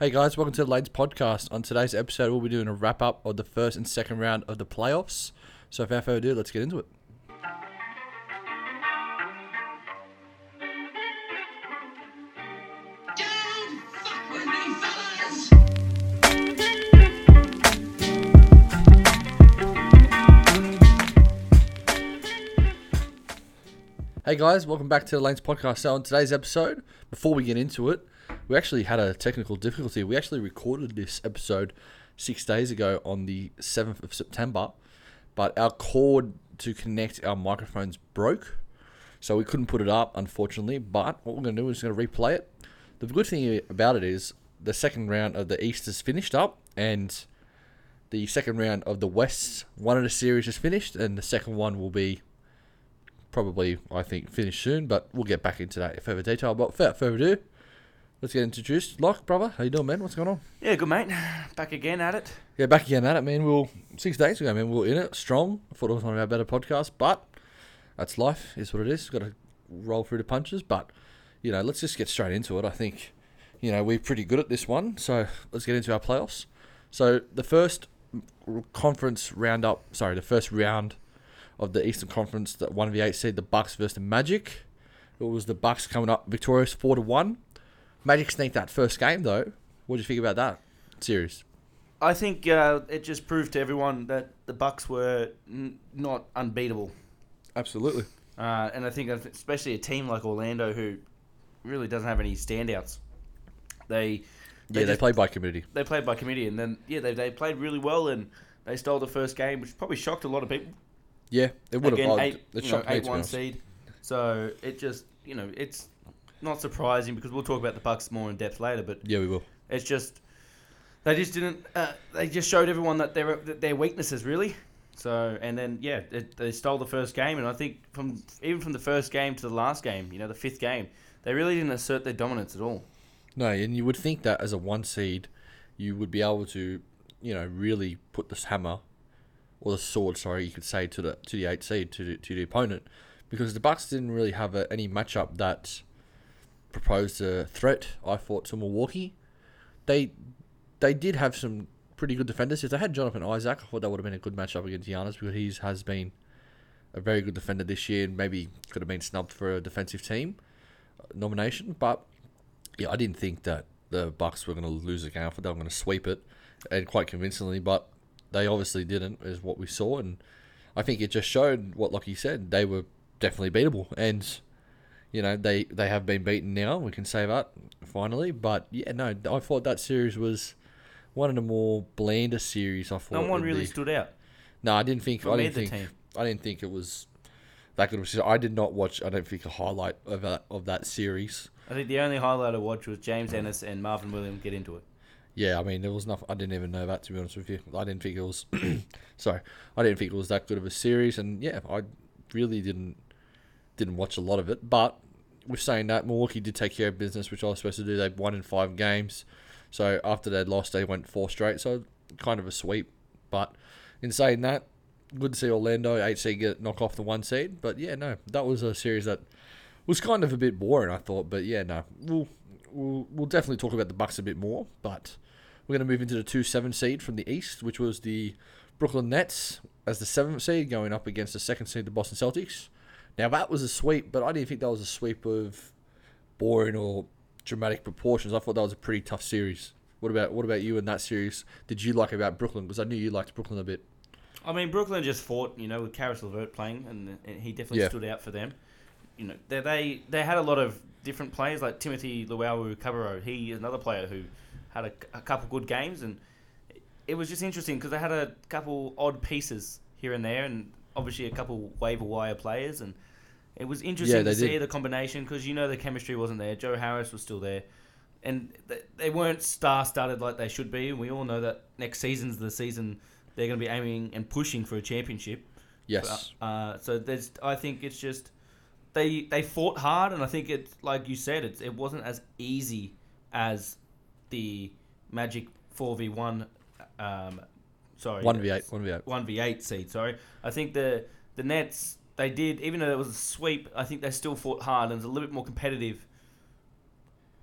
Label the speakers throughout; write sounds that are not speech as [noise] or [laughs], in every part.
Speaker 1: Hey guys, welcome to the Lanes podcast. On today's episode, we'll be doing a wrap up of the first and second round of the playoffs. So, without further ado, let's get into it. Hey guys, welcome back to the Lanes podcast. So, on today's episode, before we get into it, we actually had a technical difficulty. We actually recorded this episode six days ago on the 7th of September, but our cord to connect our microphones broke. So we couldn't put it up, unfortunately. But what we're going to do is going to replay it. The good thing about it is the second round of the East is finished up, and the second round of the West, one of the series is finished, and the second one will be probably, I think, finished soon. But we'll get back into that in further detail. But without further ado, let's get introduced. Locke, brother, how you doing, man? What's going on?
Speaker 2: Yeah, good mate. Back again at it.
Speaker 1: Yeah, back again at it, man. We will six days ago, man. We were in it, strong. I thought it was one of our better podcasts, but that's life. Is what it is. We've Got to roll through the punches. But you know, let's just get straight into it. I think you know we're pretty good at this one, so let's get into our playoffs. So the first conference roundup, sorry, the first round of the Eastern Conference, the one v eight seed, the Bucks versus the Magic. It was the Bucks coming up victorious four to one. Magic sneaked that first game though. What do you think about that series?
Speaker 2: I think uh, it just proved to everyone that the Bucks were n- not unbeatable,
Speaker 1: Absolutely.
Speaker 2: uh, and I think especially a team like Orlando who really doesn't have any standouts. They
Speaker 1: Yeah, they
Speaker 2: just-
Speaker 1: play by committee.
Speaker 2: they played by committee, and then yeah, they, they played really well, and they stole the first game, which probably shocked a lot of people.
Speaker 1: Yeah, it would
Speaker 2: Again,
Speaker 1: have.
Speaker 2: eight,
Speaker 1: It
Speaker 2: know,
Speaker 1: shocked me
Speaker 2: eight one seed. So it just you know it's not surprising because we'll talk about the Bucks more in depth later, but
Speaker 1: Yeah, we will.
Speaker 2: It's just they just didn't. Uh, they just showed everyone that their that their weaknesses really. So and then yeah, it, they stole the first game, and I think from even from the first game to the last game, you know, the fifth game, they really didn't assert their dominance at all.
Speaker 1: No, and you would think that as a one seed, you would be able to, you know, really put this hammer or the sword, sorry, you could say to the to the eight seed to the, to the opponent, because the Bucks didn't really have a, any matchup that proposed a threat. I thought to Milwaukee, they they did have some pretty good defenders. If they had Jonathan Isaac, I thought that would have been a good matchup against Giannis because he has been a very good defender this year and maybe could have been snubbed for a defensive team uh, nomination. But yeah, I didn't think that the Bucks were going to lose the game. I thought they were going to sweep it, and quite convincingly. But they obviously didn't, is what we saw, and I think it just showed what Lockie said. They were definitely beatable, and you know they they have been beaten now. We can say that finally. But yeah, no, I thought that series was one of the more blander series. I thought.
Speaker 2: No one really stood out.
Speaker 1: no, I didn't think.
Speaker 2: from
Speaker 1: I didn't think.
Speaker 2: team.
Speaker 1: I didn't think it was that good of a series. I did not watch. I don't think a highlight of that of that series.
Speaker 2: I think the only highlight I watched was James Ennis and Marvin Williams get into it.
Speaker 1: Yeah, I mean there was nothing. I didn't even know that to be honest with you. I didn't think it was. [clears throat] sorry, I didn't think it was that good of a series, and yeah, I really didn't didn't watch a lot of it. But with saying that, Milwaukee did take care of business, which I was supposed to do. They won in five games, so after they'd lost, they went four straight. So kind of a sweep. But in saying that, good to see Orlando seed get knock off the one seed. But yeah, no, that was a series that was kind of a bit boring, I thought. But yeah, no, we'll we'll, we'll definitely talk about the Bucks a bit more. But we're going to move into the two seven seed from the East, which was the Brooklyn Nets as the seventh seed going up against the second seed, the Boston Celtics. Now that was a sweep, but I didn't think that was a sweep of boring or dramatic proportions. I thought that was a pretty tough series. What about what about you in that series? Did you like about Brooklyn? Because I knew you liked Brooklyn a bit.
Speaker 2: I mean, Brooklyn just fought, you know, with Caris LeVert playing, and, and he definitely
Speaker 1: Yeah.
Speaker 2: stood out for them. You know, they, they they had a lot of different players, like Timothy Luwawu-Cabarrot. He is another player who had a, a couple good games, and it was just interesting because they had a couple odd pieces here and there, and obviously a couple waiver wire players, and it was interesting
Speaker 1: they
Speaker 2: to see
Speaker 1: did.
Speaker 2: the combination because you know the chemistry wasn't there. Joe Harris was still there. And th- they weren't star-studded like they should be. And we all know that next season's the season they're going to be aiming and pushing for a championship.
Speaker 1: Yes.
Speaker 2: Uh, so there's, I think it's just they they fought hard, and I think it's like you said, it's it wasn't as easy as the Magic four v one. Um, sorry,
Speaker 1: One v eight. One v eight.
Speaker 2: one v eight seed. Sorry, I think the the Nets they did even though it was a sweep. I think they still fought hard and it was a little bit more competitive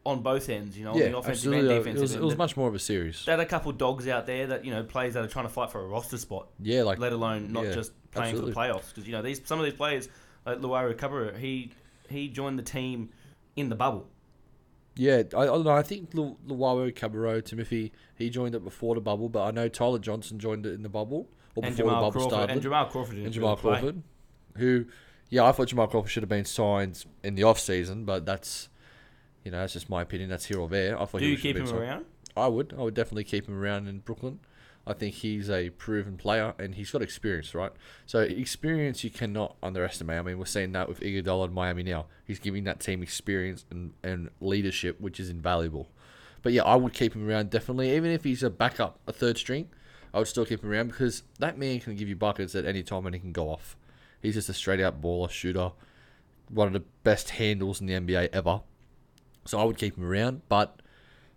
Speaker 2: on both ends. You know, on
Speaker 1: yeah,
Speaker 2: the offensive
Speaker 1: absolutely.
Speaker 2: and defensive
Speaker 1: It was, it was much more of a series.
Speaker 2: they had a couple dogs out there that you know players that are trying to fight for a roster spot,
Speaker 1: Yeah, like
Speaker 2: let alone not
Speaker 1: yeah,
Speaker 2: just playing
Speaker 1: absolutely.
Speaker 2: for the playoffs. Because you know these some of these players like Luwawu-Cabarrot, he he joined the team in the bubble.
Speaker 1: Yeah, I, I don't know. I think Lu- Luwawu-Cabarrot, Timothy, he joined it before the bubble, but I know Tyler Johnson joined it in the bubble or
Speaker 2: And
Speaker 1: before the bubble
Speaker 2: Crawford
Speaker 1: started.
Speaker 2: and Jamal Crawford
Speaker 1: and Jamal. Crawford, who, yeah, I thought Jamal Crawford should have been signed in the off season, but that's, you know, that's just my opinion. That's here or there. I thought
Speaker 2: Do
Speaker 1: he
Speaker 2: you
Speaker 1: should
Speaker 2: keep him
Speaker 1: signed.
Speaker 2: around?
Speaker 1: I would. I would definitely keep him around in Brooklyn. I think he's a proven player and he's got experience, right? So experience you cannot underestimate. I mean, we're seeing that with Iguodala in Miami now. He's giving that team experience and, and leadership, which is invaluable. But yeah, I would keep him around definitely, even if he's a backup, a third string. I would still keep him around because that man can give you buckets at any time and he can go off. He's just a straight out baller, shooter, one of the best handles in the NBA ever. So I would keep him around. But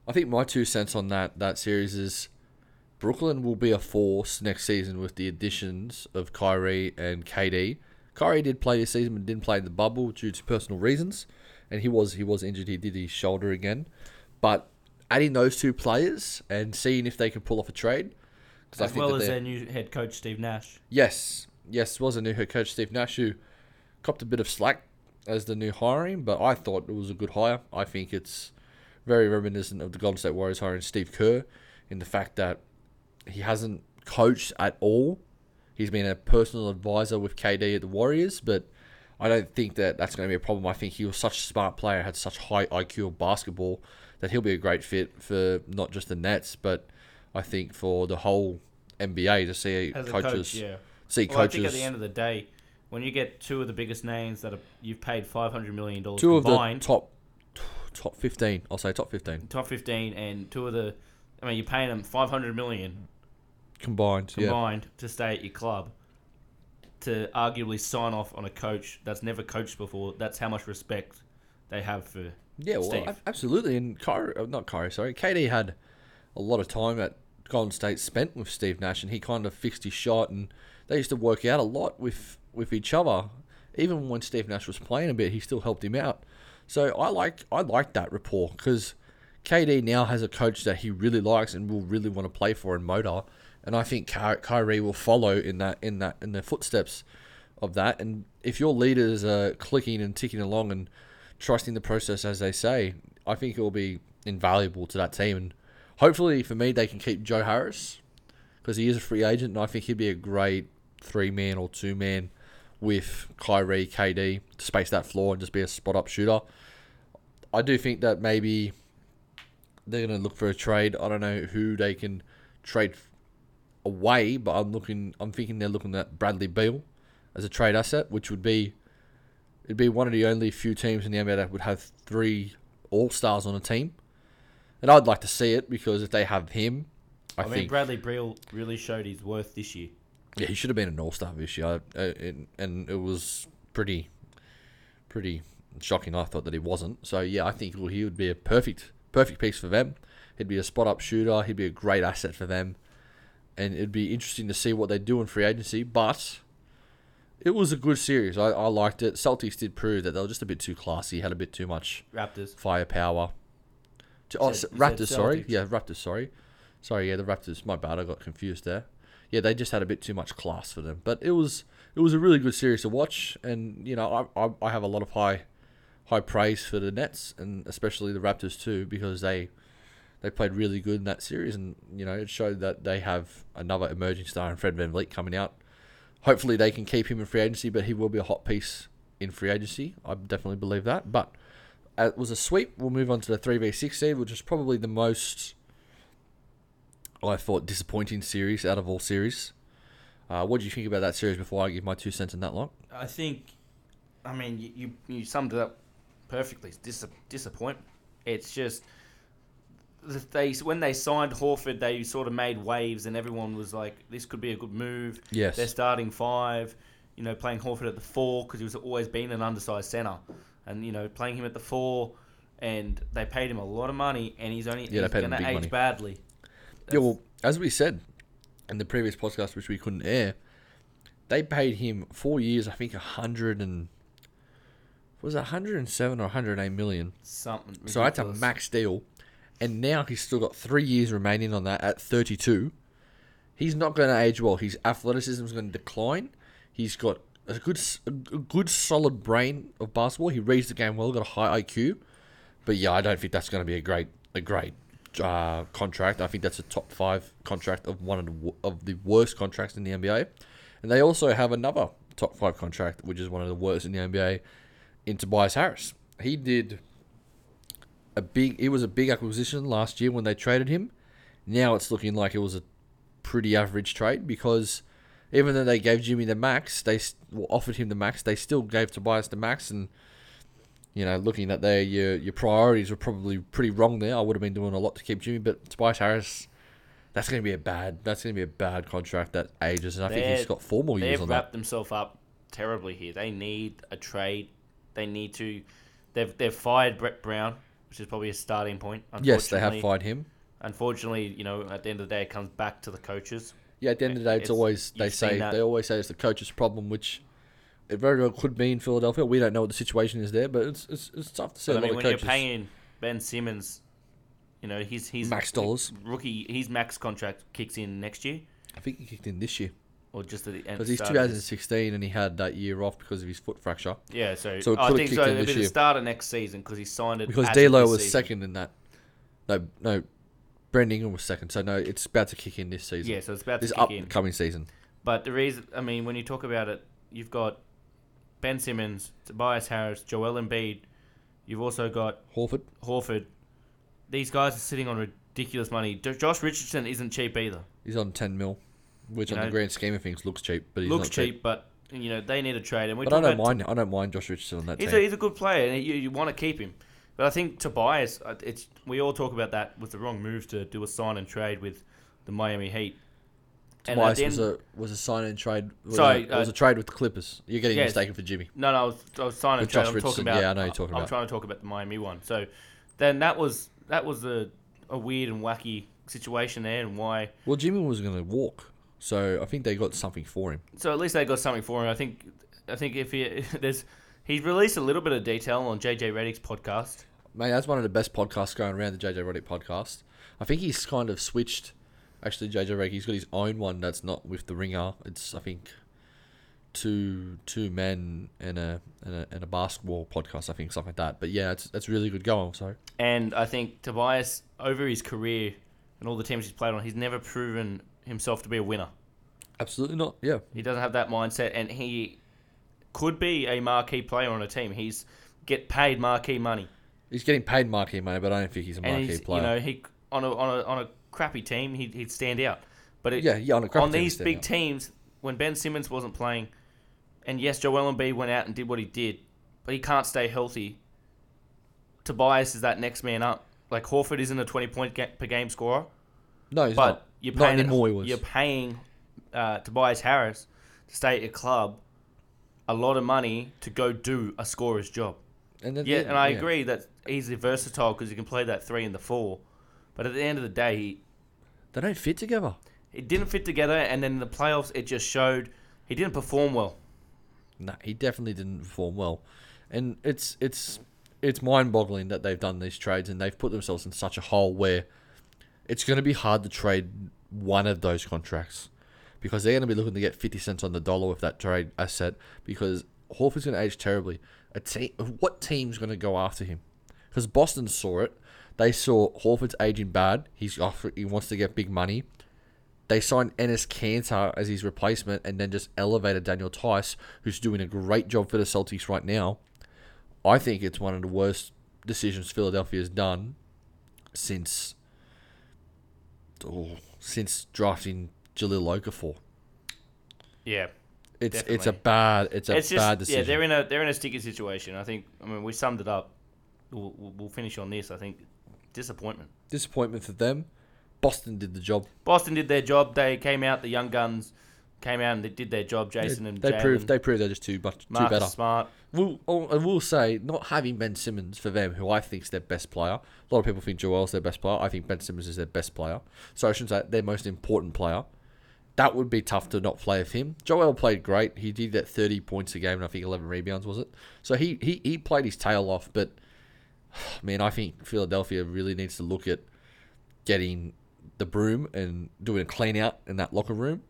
Speaker 1: I think my two cents on that that series is Brooklyn will be a force next season with the additions of Kyrie and KD. Kyrie did play this season but didn't play in the bubble due to personal reasons, and he was he was injured. He did his shoulder again, but adding those two players and seeing if they can pull off a trade,
Speaker 2: As
Speaker 1: think
Speaker 2: well as their new head coach Steve Nash.
Speaker 1: Yes, yes, was a new head coach Steve Nash who copped a bit of slack as the new hiring, but I thought it was a good hire. I think it's very reminiscent of the Golden State Warriors hiring Steve Kerr in the fact that he hasn't coached at all. He's been a personal advisor with KD at the Warriors, but I don't think that that's going to be a problem. I think he was such a smart player, had such high IQ of basketball that he'll be a great fit for not just the Nets, but I think for the whole NBA to see coaches
Speaker 2: coach, yeah.
Speaker 1: See
Speaker 2: Well, I think at the end of the day, when you get two of the biggest names that are, you've paid five hundred million dollars
Speaker 1: two of the top top fifteen. I'll say top fifteen
Speaker 2: top fifteen, and two of the, I mean, you're paying them five hundred million
Speaker 1: combined. Yeah,
Speaker 2: combined to stay at your club, to arguably sign off on a coach that's never coached before. That's how much respect they have for.
Speaker 1: yeah, well,
Speaker 2: Steve.
Speaker 1: ab- absolutely. And Kyrie, uh, not Kyrie, sorry, KD had a lot of time at Golden State spent with Steve Nash, and he kind of fixed his shot, and they used to work out a lot with with each other. Even when Steve Nash was playing a bit, he still helped him out. So I like I like that rapport because KD now has a coach that he really likes and will really want to play for in Motor, and I think Ky- Kyrie will follow in that in that in the footsteps of that. And if your leaders are clicking and ticking along and trusting the process as they say, I think it will be invaluable to that team. And hopefully for me, they can keep Joe Harris because he is a free agent, and I think he'd be a great three man or two man with Kyrie, KD to space that floor and just be a spot up shooter. I do think that maybe they're going to look for a trade. I don't know who they can trade away, but I'm looking. I'm thinking they're looking at Bradley Beal as a trade asset, which would be it'd be one of the only few teams in the NBA that would have three All Stars on a team, and I'd like to see it because if they have him, I,
Speaker 2: I, mean,
Speaker 1: think
Speaker 2: Bradley Beal really showed his worth this year.
Speaker 1: Yeah, he should have been an All Star this year, uh, and, and it was pretty, pretty shocking. I thought that he wasn't. So yeah, I think he would be a perfect, perfect piece for them. He'd be a spot up shooter. He'd be a great asset for them, and it'd be interesting to see what they do in free agency. But it was a good series. I, I liked it. Celtics did prove that they were just a bit too classy. Had a bit too much
Speaker 2: Raptors.
Speaker 1: firepower. To- Oh,
Speaker 2: said-
Speaker 1: S-
Speaker 2: you said
Speaker 1: Raptors, sorry. Yeah, Raptors, sorry. Sorry, yeah, the Raptors. My bad, I got confused there. Yeah, they just had a bit too much class for them. But it was it was a really good series to watch, and you know I I, I have a lot of high high praise for the Nets and especially the Raptors too because they they played really good in that series, and you know it showed that they have another emerging star in Fred VanVleet coming out. Hopefully they can keep him in free agency, but he will be a hot piece in free agency. I definitely believe that. But it was a sweep. We'll move on to the three v six seed, which is probably the most I thought disappointing series out of all series. Uh, what do you think about that series before I give my two cents on that lot?
Speaker 2: I think, I mean, you, you, you summed it up perfectly. It's dis- disappointment. It's just they when they signed Horford, they sort of made waves, and everyone was like, "This could be a good move."
Speaker 1: Yes.
Speaker 2: They're starting five, you know, playing Horford at the four because he was always been an undersized center, and you know, playing him at the four, and they paid him a lot of money, and he's only
Speaker 1: Yeah, they
Speaker 2: he's
Speaker 1: paid him
Speaker 2: going to
Speaker 1: big
Speaker 2: age
Speaker 1: money.
Speaker 2: badly.
Speaker 1: Yeah, well, as we said in the previous podcast, which we couldn't air, they paid him four years. I think a hundred and Was it 107 or 108 million?
Speaker 2: Something.
Speaker 1: So that's a max deal, and now he's still got three years remaining on that at 32. He's not going to age well. His athleticism is going to decline. He's got a good, a good solid brain of basketball. He reads the game well. Got a high IQ, but yeah, I don't think that's going to be a great, a great uh, contract. I think that's a top five contract of one of the of the worst contracts in the NBA, and they also have another top five contract, which is one of the worst in the NBA, in Tobias Harris. He did a big. It was a big acquisition last year when they traded him. Now it's looking like it was a pretty average trade because even though they gave Jimmy the max, they well, offered him the max. They still gave Tobias the max, and you know, looking at their your your priorities were probably pretty wrong there. I would have been doing a lot to keep Jimmy, but Tobias Harris. That's going to be a bad. That's going to be a bad contract that ages, and I think he's
Speaker 2: They're-
Speaker 1: got four more years
Speaker 2: They've
Speaker 1: on
Speaker 2: wrapped
Speaker 1: that.
Speaker 2: themselves up terribly here. They need a trade. They need to. They've they've fired Brett Brown, which is probably a starting point.
Speaker 1: Yes, they have fired him.
Speaker 2: Unfortunately, you know, at the end of the day, it comes back to the coaches.
Speaker 1: Yeah, at the end of the day, it's,
Speaker 2: It's-
Speaker 1: always they say they always say it's the coach's problem, which it very well could be in Philadelphia. We don't know what the situation is there, but it's it's, it's tough to say.
Speaker 2: But, I mean, when
Speaker 1: coaches.
Speaker 2: you're paying Ben Simmons, you know, he's he's
Speaker 1: Max dollars.
Speaker 2: Rookie, his max contract kicks in next year,
Speaker 1: I think he kicked in this year
Speaker 2: or just at the end.
Speaker 1: because he's
Speaker 2: start of this-
Speaker 1: 2016 and he had that year off because of his foot fracture.
Speaker 2: Yeah, so,
Speaker 1: So it
Speaker 2: I think so.
Speaker 1: in
Speaker 2: It'll be the start of next season because he signed it
Speaker 1: Because D'Lo was
Speaker 2: season.
Speaker 1: second in that. No, no, Brandon Ingram was second. So no, it's about to kick in this season.
Speaker 2: Yeah, so it's about
Speaker 1: this
Speaker 2: to kick in.
Speaker 1: upcoming season.
Speaker 2: But the reason, I mean, when you talk about it, you've got Ben Simmons, Tobias Harris, Joel Embiid. You've also got
Speaker 1: Horford.
Speaker 2: Horford. These guys are sitting on ridiculous money. Jo- Josh Richardson isn't cheap either.
Speaker 1: He's on 10 mil, which
Speaker 2: You
Speaker 1: on the grand scheme of things looks cheap, but he's
Speaker 2: Looks
Speaker 1: not cheap.
Speaker 2: cheap, but you know they need a trade. And we
Speaker 1: But I
Speaker 2: talk
Speaker 1: don't
Speaker 2: about
Speaker 1: mind. I don't mind Josh Richardson on that
Speaker 2: He's
Speaker 1: team.
Speaker 2: a, he's a good player, and you, you want to keep him. But I think Tobias, uh, it's we all talk about that was the wrong move to do a sign and trade with the Miami Heat. And
Speaker 1: was a was a sign and trade. was
Speaker 2: Sorry,
Speaker 1: it was
Speaker 2: uh,
Speaker 1: a trade with the Clippers. You're getting
Speaker 2: yes.
Speaker 1: mistaken for Jimmy.
Speaker 2: No, no, I was, I was signing
Speaker 1: With
Speaker 2: trade.
Speaker 1: Josh
Speaker 2: I'm
Speaker 1: Richardson,
Speaker 2: talking about.
Speaker 1: yeah, I know you're talking about
Speaker 2: I'm
Speaker 1: about.
Speaker 2: trying to talk about the Miami one. So then that was that was a, a weird and wacky situation there, and why.
Speaker 1: Well, Jimmy was going to walk, so I think they got something for him.
Speaker 2: So at least they got something for him. I think. I think if he [laughs] there's he's released a little bit of detail on JJ Redick's podcast.
Speaker 1: Mate, that's one of the best podcasts going around, the JJ Redick podcast. I think he's kind of switched. Actually, JJ Redick, he's got his own one that's not with the ringer. It's I think two two men and a and a, and a basketball podcast. I think something like that. But yeah, it's that's really good going. So
Speaker 2: And I think Tobias, over his career and all the teams he's played on, he's never proven himself to be a winner.
Speaker 1: absolutely not. Yeah,
Speaker 2: He doesn't have that mindset, and he could be a marquee player on a team. He's get paid marquee money,
Speaker 1: he's getting paid marquee money, but I don't think he's a marquee
Speaker 2: he's
Speaker 1: player.
Speaker 2: you know he on a on a on a crappy team he'd, he'd stand out. But it,
Speaker 1: yeah, yeah, on
Speaker 2: on these big
Speaker 1: standing
Speaker 2: teams, when Ben Simmons wasn't playing, and yes, Joel Embiid went out and did what he did, but he can't stay healthy. Tobias is that next man up. Like Horford isn't a twenty point ga- per game scorer,
Speaker 1: no, he's
Speaker 2: but
Speaker 1: not.
Speaker 2: you're
Speaker 1: Not
Speaker 2: paying
Speaker 1: anymore he was.
Speaker 2: you're paying uh, Tobias Harris to stay at your club a lot of money to go do a scorer's job.
Speaker 1: And then,
Speaker 2: Yeah, and I
Speaker 1: yeah.
Speaker 2: agree that he's versatile because he can play that three and the four, but at the end of the day, he,
Speaker 1: They don't fit together.
Speaker 2: it didn't fit together, and then in the playoffs, it just showed he didn't perform well.
Speaker 1: No, he definitely didn't perform well, and it's it's it's mind-boggling that they've done these trades and they've put themselves in such a hole where it's going to be hard to trade one of those contracts because they're going to be looking to get fifty cents on the dollar with that trade asset because Horford's going to age terribly. A team, what team's going to go after him? Because Boston saw it. They saw Horford's aging bad. He's offer, he wants to get big money. They signed Enes Kanter as his replacement and then just elevated Daniel Theis, who's doing a great job for the Celtics right now. I think it's one of the worst decisions Philadelphia's done since oh, since drafting Jahlil Okafor.
Speaker 2: Yeah,
Speaker 1: It's it's a bad it's a
Speaker 2: it's just
Speaker 1: bad decision.
Speaker 2: yeah, they're in a they're in a sticky situation. I think. I mean, we summed it up. We'll, we'll finish on this. I think disappointment.
Speaker 1: Disappointment for them. Boston did the job.
Speaker 2: Boston did their job. They came out. The young guns came out and they did their job. Jason
Speaker 1: they,
Speaker 2: and
Speaker 1: they proved they proved they're just too much too
Speaker 2: Marcus
Speaker 1: better.
Speaker 2: Smart.
Speaker 1: We'll, oh, I will say, not having Ben Simmons for them, who I think is their best player. A lot of people think Joel's their best player. I think Ben Simmons is their best player. So I shouldn't say their most important player. that would be tough to not play with him. Joel played great. He did that 30 points a game and I think 11 rebounds, was it? So he, he, he played his tail off. But, [sighs] man, I think Philadelphia really needs to look at getting the broom and doing a clean out in that locker room.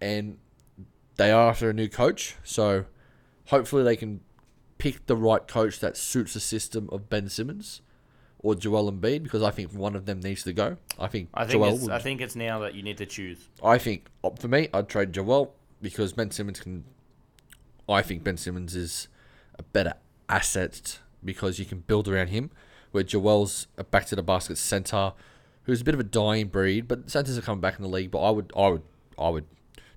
Speaker 1: And they are after a new coach. So hopefully they can pick the right coach that suits the system of Ben Simmons or Joel Embiid because I think one of them needs to go. I think,
Speaker 2: I think
Speaker 1: Joel
Speaker 2: it's,
Speaker 1: would
Speaker 2: I think it's now that you need to choose.
Speaker 1: I think for me, I'd trade Joel because Ben Simmons can. I think Ben Simmons is a better asset because you can build around him. Where Joel's a back to the basket center, who's a bit of a dying breed, but centers are coming back in the league. But I would, I would, I would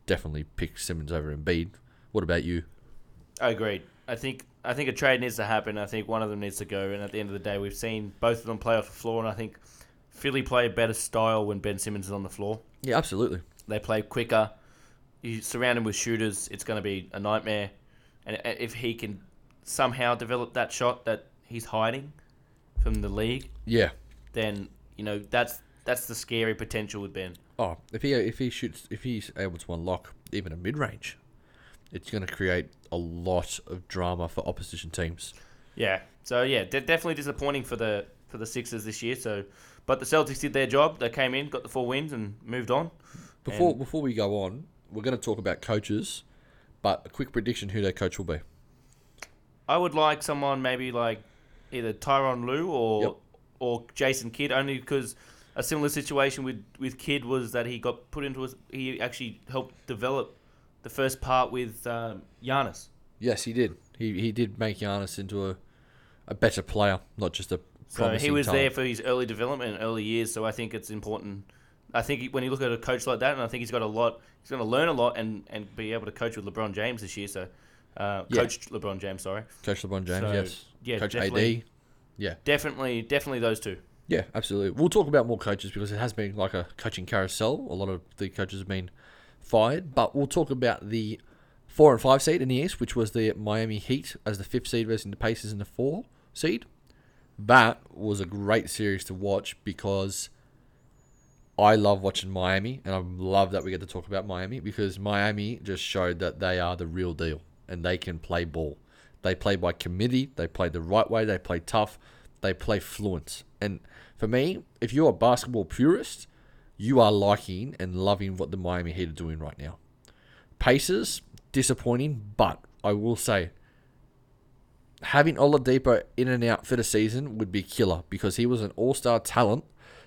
Speaker 1: definitely pick Simmons over Embiid. What about you?
Speaker 2: I agree. I think I think a trade needs to happen. I think one of them needs to go. And at the end of the day, we've seen both of them play off the floor, and I think Philly play a better style when Ben Simmons is on the floor.
Speaker 1: Yeah, absolutely.
Speaker 2: They play quicker. You surround him with shooters, it's going to be a nightmare. And if he can somehow develop that shot that he's hiding from the league,
Speaker 1: Yeah.
Speaker 2: then you know that's that's the scary potential with Ben.
Speaker 1: Oh, if he if he shoots if he's able to unlock even a mid range, it's going to create a lot of drama for opposition teams.
Speaker 2: Yeah. So yeah, de- definitely disappointing for the for the Sixers this year. So, but the Celtics did their job. They came in, got the four wins, and moved on.
Speaker 1: Before
Speaker 2: And-
Speaker 1: before we go on, we're going to talk about coaches, but a quick prediction who their coach will be.
Speaker 2: I would like someone maybe like either Tyronn Lue or
Speaker 1: Yep.
Speaker 2: or Jason Kidd, only because a similar situation with with Kidd was that he got put into a, he actually helped develop the first part with um, Giannis.
Speaker 1: Yes, he did. He he did make Giannis into a, a better player, not just a
Speaker 2: So he was there for his early development and early years. So I think it's important. I think when you look at a coach like that, and I think he's got a lot, he's going to learn a lot and, and be able to coach with LeBron James this year. So, uh,
Speaker 1: Yeah.
Speaker 2: coach LeBron James, sorry,
Speaker 1: Coach LeBron James.
Speaker 2: So,
Speaker 1: yes.
Speaker 2: yeah,
Speaker 1: Coach. AD. Yeah.
Speaker 2: definitely, definitely those two.
Speaker 1: Yeah, absolutely. We'll talk about more coaches because it has been like a coaching carousel. A lot of the coaches have been fired, but we'll talk about the four and five seed in the East, which was the Miami Heat as the fifth seed versus the Pacers in the four seed. That was a great series to watch because I love watching Miami, and I love that we get to talk about Miami because Miami just showed that they are the real deal and they can play ball. They play by committee, they play the right way, they play tough, they play fluent. And for me, if you're a basketball purist, you are liking and loving what the Miami Heat are doing right now. Pacers, disappointing, but I will say having Oladipo in and out for the season would be killer because he was an all-star talent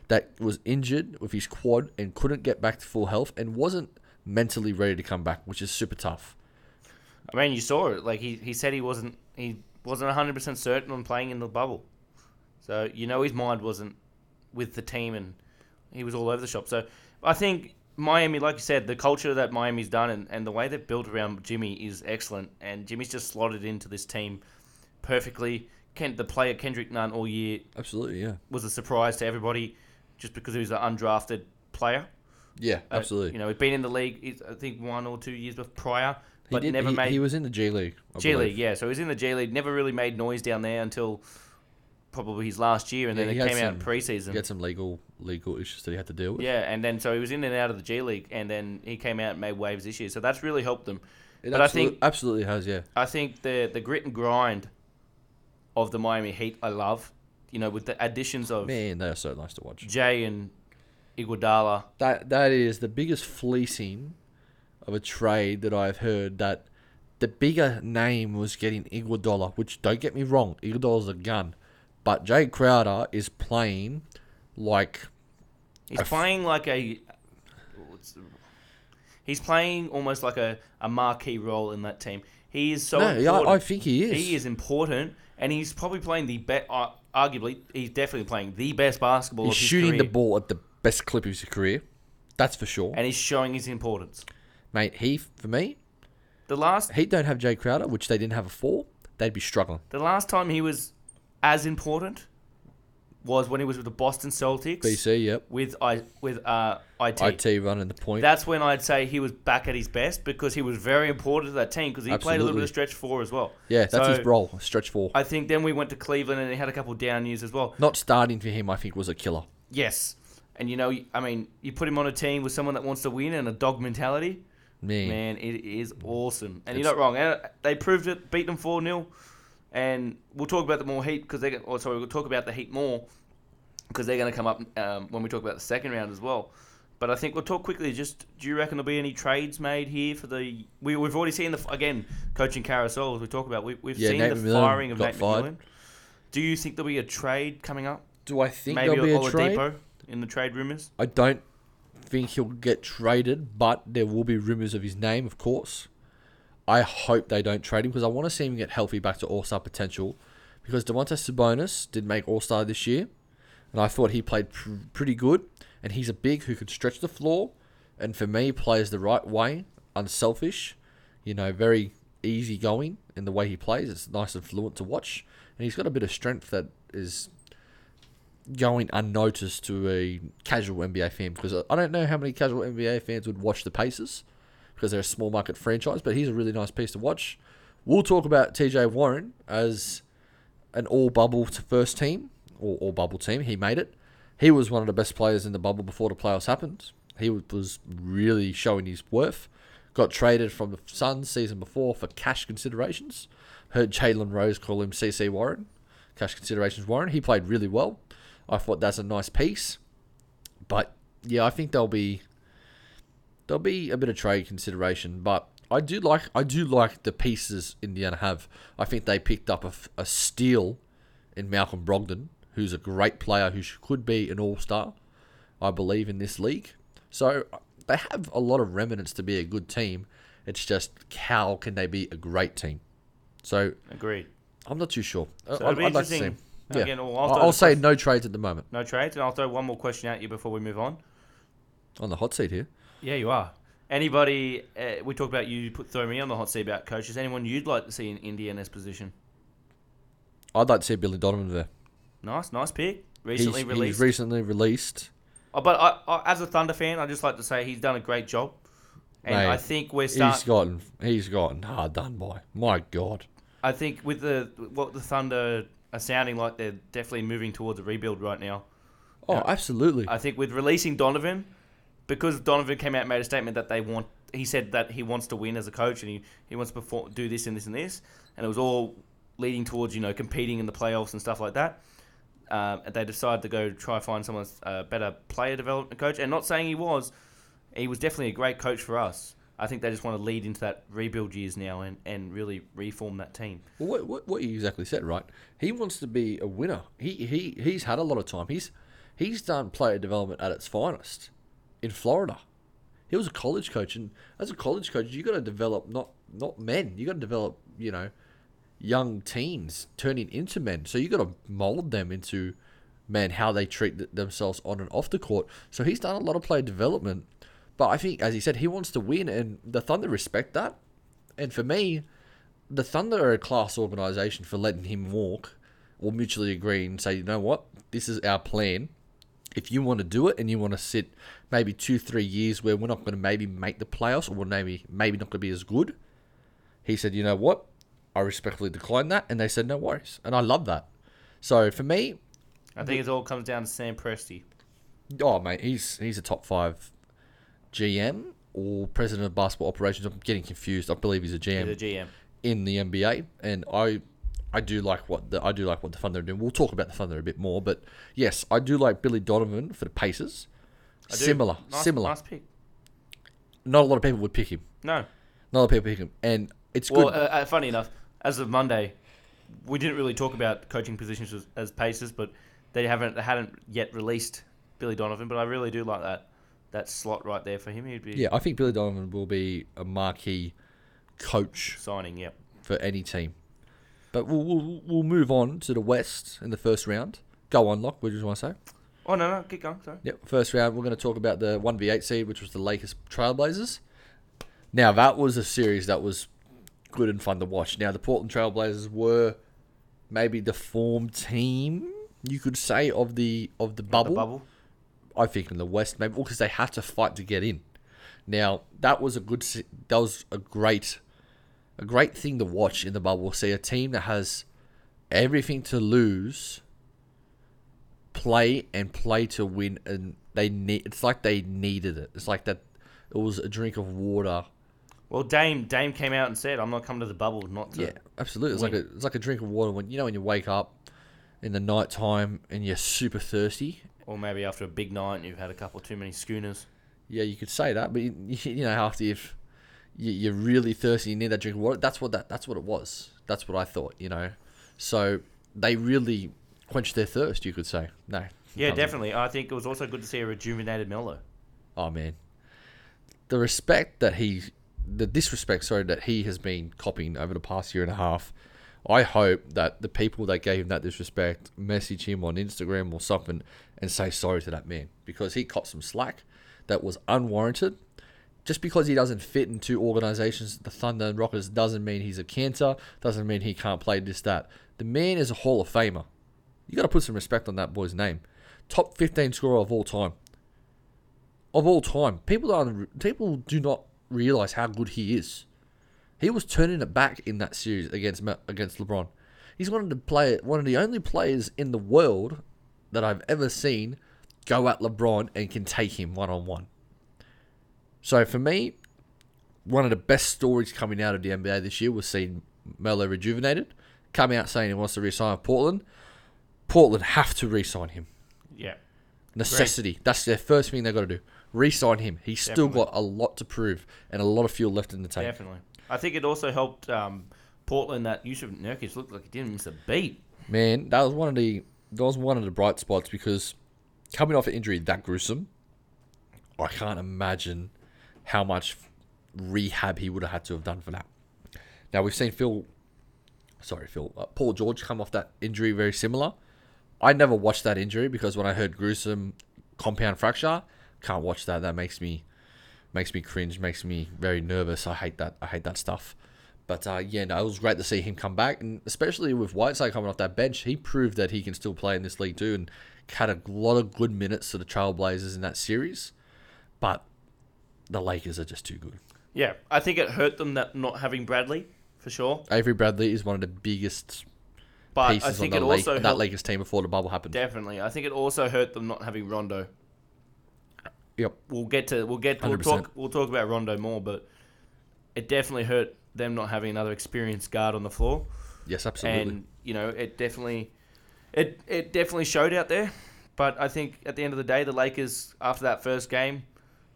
Speaker 1: that was injured with his quad and couldn't get back to full health and wasn't mentally ready to come back, which is super tough.
Speaker 2: I mean, you saw it. Like he, he said he wasn't he wasn't hundred percent certain on playing in the bubble. So you know his mind wasn't with the team, and he was all over the shop. So I think Miami, like you said, the culture that Miami's done and, and the way they've built around Jimmy is excellent. And Jimmy's just slotted into this team perfectly. Ken, the player Kendrick Nunn all year
Speaker 1: Absolutely, yeah.
Speaker 2: was a surprise to everybody, just because he was an undrafted player.
Speaker 1: Yeah,
Speaker 2: Uh,
Speaker 1: absolutely.
Speaker 2: you know, he'd been in the league, I think one or two years prior, but
Speaker 1: he, did,
Speaker 2: never
Speaker 1: he,
Speaker 2: made
Speaker 1: he was in the G League. I
Speaker 2: G
Speaker 1: believe.
Speaker 2: League, yeah. So he was in the G League. Never really made noise down there until probably his last year, and
Speaker 1: Yeah,
Speaker 2: then
Speaker 1: he
Speaker 2: it came out in preseason.
Speaker 1: He had some legal legal issues that he had to deal with.
Speaker 2: Yeah, and then so he was in and out of the G League, and then he came out and made waves this year. So that's really helped them.
Speaker 1: It
Speaker 2: but I think-
Speaker 1: absolutely has, yeah.
Speaker 2: I think the the grit and grind of the Miami Heat, I love. You know, with the additions of
Speaker 1: Man, they are so nice to watch.
Speaker 2: Jay and Iguodala.
Speaker 1: That that is the biggest fleecing of a trade that I've heard. That the bigger name was getting Iguodala, which don't get me wrong, Iguodala's a gun, but Jay Crowder is playing like
Speaker 2: He's
Speaker 1: f-
Speaker 2: playing like a. He's playing almost like a, a marquee role in that team. He is so
Speaker 1: no, yeah,
Speaker 2: important.
Speaker 1: I, I think he is.
Speaker 2: He is important, and he's probably playing the best. Uh, arguably, he's definitely playing the best basketball.
Speaker 1: He's
Speaker 2: of his
Speaker 1: shooting the ball at the best clip of his career. That's for sure,
Speaker 2: and he's showing his importance.
Speaker 1: Mate. He for me,
Speaker 2: The last,
Speaker 1: Heat don't have Jay Crowder, which they didn't have before. They'd be struggling.
Speaker 2: the last time he was as important was when he was with the Boston Celtics
Speaker 1: BC, yep.
Speaker 2: with I with uh, IT.
Speaker 1: IT running the point.
Speaker 2: That's when I'd say he was back at his best because he was very important to that team because he played a little
Speaker 1: Absolutely.
Speaker 2: bit of stretch four as well.
Speaker 1: yeah, that's
Speaker 2: So,
Speaker 1: his role. Stretch four.
Speaker 2: I think then we went to Cleveland and he had a couple down years as well.
Speaker 1: Not starting for him, I think, was a killer.
Speaker 2: Yes. And you know, I mean, you put him on a team with someone that wants to win and a dog mentality.
Speaker 1: Man,
Speaker 2: Man, it is awesome, and
Speaker 1: It's-
Speaker 2: you're not wrong. And They proved it, beat them four 0 and we'll talk about the more heat because they. Oh, sorry, we'll talk about the heat more because they're going to come up um, when we talk about the second round as well. But I think we'll talk quickly. Just do you reckon there'll be any trades made here for the? We we've already seen the again coaching carousel as we talk about. We we've
Speaker 1: Yeah,
Speaker 2: seen
Speaker 1: Nate
Speaker 2: the
Speaker 1: McMillan
Speaker 2: firing of Nate
Speaker 1: fired.
Speaker 2: McMillan. Do you think there'll be a trade coming up?
Speaker 1: do I think
Speaker 2: Maybe
Speaker 1: there'll be a trade?
Speaker 2: in the trade rumors.
Speaker 1: I don't think he'll get traded, but there will be rumours of his name, of course. I hope they don't trade him because I want to see him get healthy back to All Star potential. Because Domantas Sabonis did make All Star this year, and I thought he played pr- pretty good. And he's a big who can stretch the floor, and for me plays the right way, unselfish, you know, very easy going in the way he plays. It's nice and fluent to watch, and he's got a bit of strength that is going unnoticed to a casual NBA fan because I don't know how many casual NBA fans would watch the Pacers because they're a small market franchise, but he's a really nice piece to watch. We'll talk about TJ Warren as an all bubble to first team or all bubble team. He made it. He was one of the best players in the bubble before the playoffs happened. He was- was really showing his worth. Got traded from the Suns season before for cash considerations. Heard Jalen Rose call him CC Warren. Cash considerations Warren. He played really well. I thought that's a nice piece. But yeah, I think there'll be there'll be a bit of trade consideration. But I do like I do like the pieces Indiana have. I think they picked up a, a steal in Malcolm Brogdon, who's a great player who could be an all star, I believe, in this league. So they have a lot of remnants to be a good team. It's just how can they be a great team? So
Speaker 2: Agreed.
Speaker 1: I'm not too sure.
Speaker 2: So
Speaker 1: I'd, I'd like to see. Yeah.
Speaker 2: Again, I'll
Speaker 1: I'll, I'll say no trades at the moment.
Speaker 2: No trades, and I'll throw one more question at you before we move on.
Speaker 1: On the hot seat here.
Speaker 2: Yeah, you are. Anybody? Uh, we talked about you put throw me on the hot seat about coaches. Anyone you'd like to see in Indiana's position?
Speaker 1: I'd like to see Billy Donovan there.
Speaker 2: Nice, nice pick. Recently
Speaker 1: he's,
Speaker 2: released.
Speaker 1: He's recently released.
Speaker 2: Oh, but I, I, as a Thunder fan, I just like to say he's done a great job, and
Speaker 1: Mate,
Speaker 2: I think we're
Speaker 1: He's
Speaker 2: starting.
Speaker 1: gotten he's gotten hard done by. My God.
Speaker 2: I think with the what the Thunder are sounding like, they're definitely moving towards a rebuild right now.
Speaker 1: Oh, absolutely.
Speaker 2: I think with releasing Donovan, because Donovan came out and made a statement that they want, he said that he wants to win as a coach and he, he wants to perform, do this and this and this, and it was all leading towards you know competing in the playoffs and stuff like that. Um, and they decided to go try find someone uh, better player development coach. And not saying he was, he was definitely a great coach for us. I think they just want to lead into that rebuild years now and, and really reform that team.
Speaker 1: Well, what, what what you exactly said, right? He wants to be a winner. He he he's had a lot of time. He's he's done player development at its finest in Florida. He was a college coach, and as a college coach, you got to develop not not men. You got to develop you know young teens turning into men. So you got to mold them into men how they treat themselves on and off the court. So he's done a lot of player development. But I think, as he said, he wants to win, and the Thunder respect that. And for me, the Thunder are a class organization for letting him walk or mutually agree and say, you know what, this is our plan. If you want to do it and you want to sit maybe two, three years where we're not going to maybe make the playoffs or we're maybe maybe not going to be as good, he said, you know what, I respectfully decline that, and they said no worries, and I love that. So for me,
Speaker 2: I think it all comes down to Sam Presti.
Speaker 1: oh mate, he's he's a top five GM or president of basketball operations. I'm getting confused. I believe he's a GM.
Speaker 2: The GM.
Speaker 1: in the NBA, and I I do like what the I do like what the Thunder are doing. We'll talk about the Thunder a bit more, but yes, I do like Billy Donovan for the Pacers. Similar,
Speaker 2: Nice-
Speaker 1: similar.
Speaker 2: Nice pick.
Speaker 1: Not a lot of people would pick him.
Speaker 2: No.
Speaker 1: Not a lot of people pick him, and it's
Speaker 2: Well,
Speaker 1: good.
Speaker 2: uh, uh, funny enough, as of Monday, we didn't really talk about coaching positions as, as Pacers, but they haven't they hadn't yet released Billy Donovan. But I really do like that that slot right there for him. He'd be
Speaker 1: yeah, I think Billy Donovan will be a marquee coach
Speaker 2: signing. Yep.
Speaker 1: for any team. But we'll, we'll we'll move on to the West in the first round. Go on, Lock. What do you want to say?
Speaker 2: Oh no, no, keep going. Sorry.
Speaker 1: Yep, first round, we're going to talk about the 1v8 seed, which was the Lakers Trailblazers. Now, that was a series that was good and fun to watch. Now, the Portland Trailblazers were maybe the form team, you could say, of the of the bubble.
Speaker 2: The bubble.
Speaker 1: I think in the West, maybe because they had to fight to get in. Now, that was a good, that was a great, a great thing to watch in the bubble. See a team that has everything to lose, play and play to win, and they need. It's like they needed it. It's like that. It was a drink of water.
Speaker 2: Well, Dame Dame came out and said, "I'm not coming to the bubble not to."
Speaker 1: Yeah, absolutely. It's like a it's like a drink of water when you know when you wake up in the night time and you're super thirsty.
Speaker 2: Or maybe after a big night and you've had a couple too many schooners.
Speaker 1: Yeah, you could say that, but you, you know after you've you, you're really thirsty, you need that drink of water. That's what that that's what it was. That's what I thought. You know, so they really quenched their thirst. You could say no.
Speaker 2: Yeah, definitely. I think it was also good to see a rejuvenated Melo.
Speaker 1: Oh man, the respect that he, the disrespect, sorry, that he has been copying over the past year and a half. I hope that the people that gave him that disrespect message him on Instagram or something and say sorry to that man because he copped some slack that was unwarranted. Just because he doesn't fit into organizations, the Thunder and Rockets, doesn't mean he's a cancer. Doesn't mean he can't play this that. The man is a Hall of Famer. You got to put some respect on that boy's name. Top 15 scorer of all time of all time. People don't people do not realize how good he is. He was turning it back in that series against against LeBron. He's one of the play one of the only players in the world that I've ever seen go at LeBron and can take him one on one. So for me, one of the best stories coming out of the NBA this year was seeing Melo rejuvenated, come out saying he wants to resign with Portland. Portland have to resign him
Speaker 2: Yeah.
Speaker 1: necessity. That's their first thing they've got to do. Re-sign him. He's still got a lot to prove and a lot of fuel left in the tank.
Speaker 2: Definitely. I think it also helped um, Portland that Jusuf Nurkic looked like he didn't miss a beat.
Speaker 1: Man, that was one of the that was one of the bright spots because coming off an injury that gruesome, I can't imagine how much rehab he would have had to have done for that. Now we've seen Phil, sorry Phil, uh, Paul George come off that injury very similar. I never watched that injury because when I heard gruesome compound fracture, can't watch that. That makes me makes me cringe, makes me very nervous. I hate that. I hate that stuff. But uh, yeah, no, it was great to see him come back, and especially with Whiteside coming off that bench, he proved that he can still play in this league too, and had a lot of good minutes to the Trailblazers in that series. But the Lakers are just too good.
Speaker 2: Yeah, I think it hurt them that not having Bradley for sure.
Speaker 1: Avery Bradley is one of the biggest
Speaker 2: But
Speaker 1: pieces
Speaker 2: I think
Speaker 1: on
Speaker 2: it
Speaker 1: the Lake,
Speaker 2: also
Speaker 1: that Lakers team before the bubble happened.
Speaker 2: definitely. I think it also hurt them not having Rondo.
Speaker 1: Yep.
Speaker 2: We'll get to we'll get we'll talk we'll talk about Rondo more, but it definitely hurt them not having another experienced guard on the floor.
Speaker 1: Yes, absolutely.
Speaker 2: and you know it definitely it it definitely showed out there but i think at the end of the day the lakers after that first game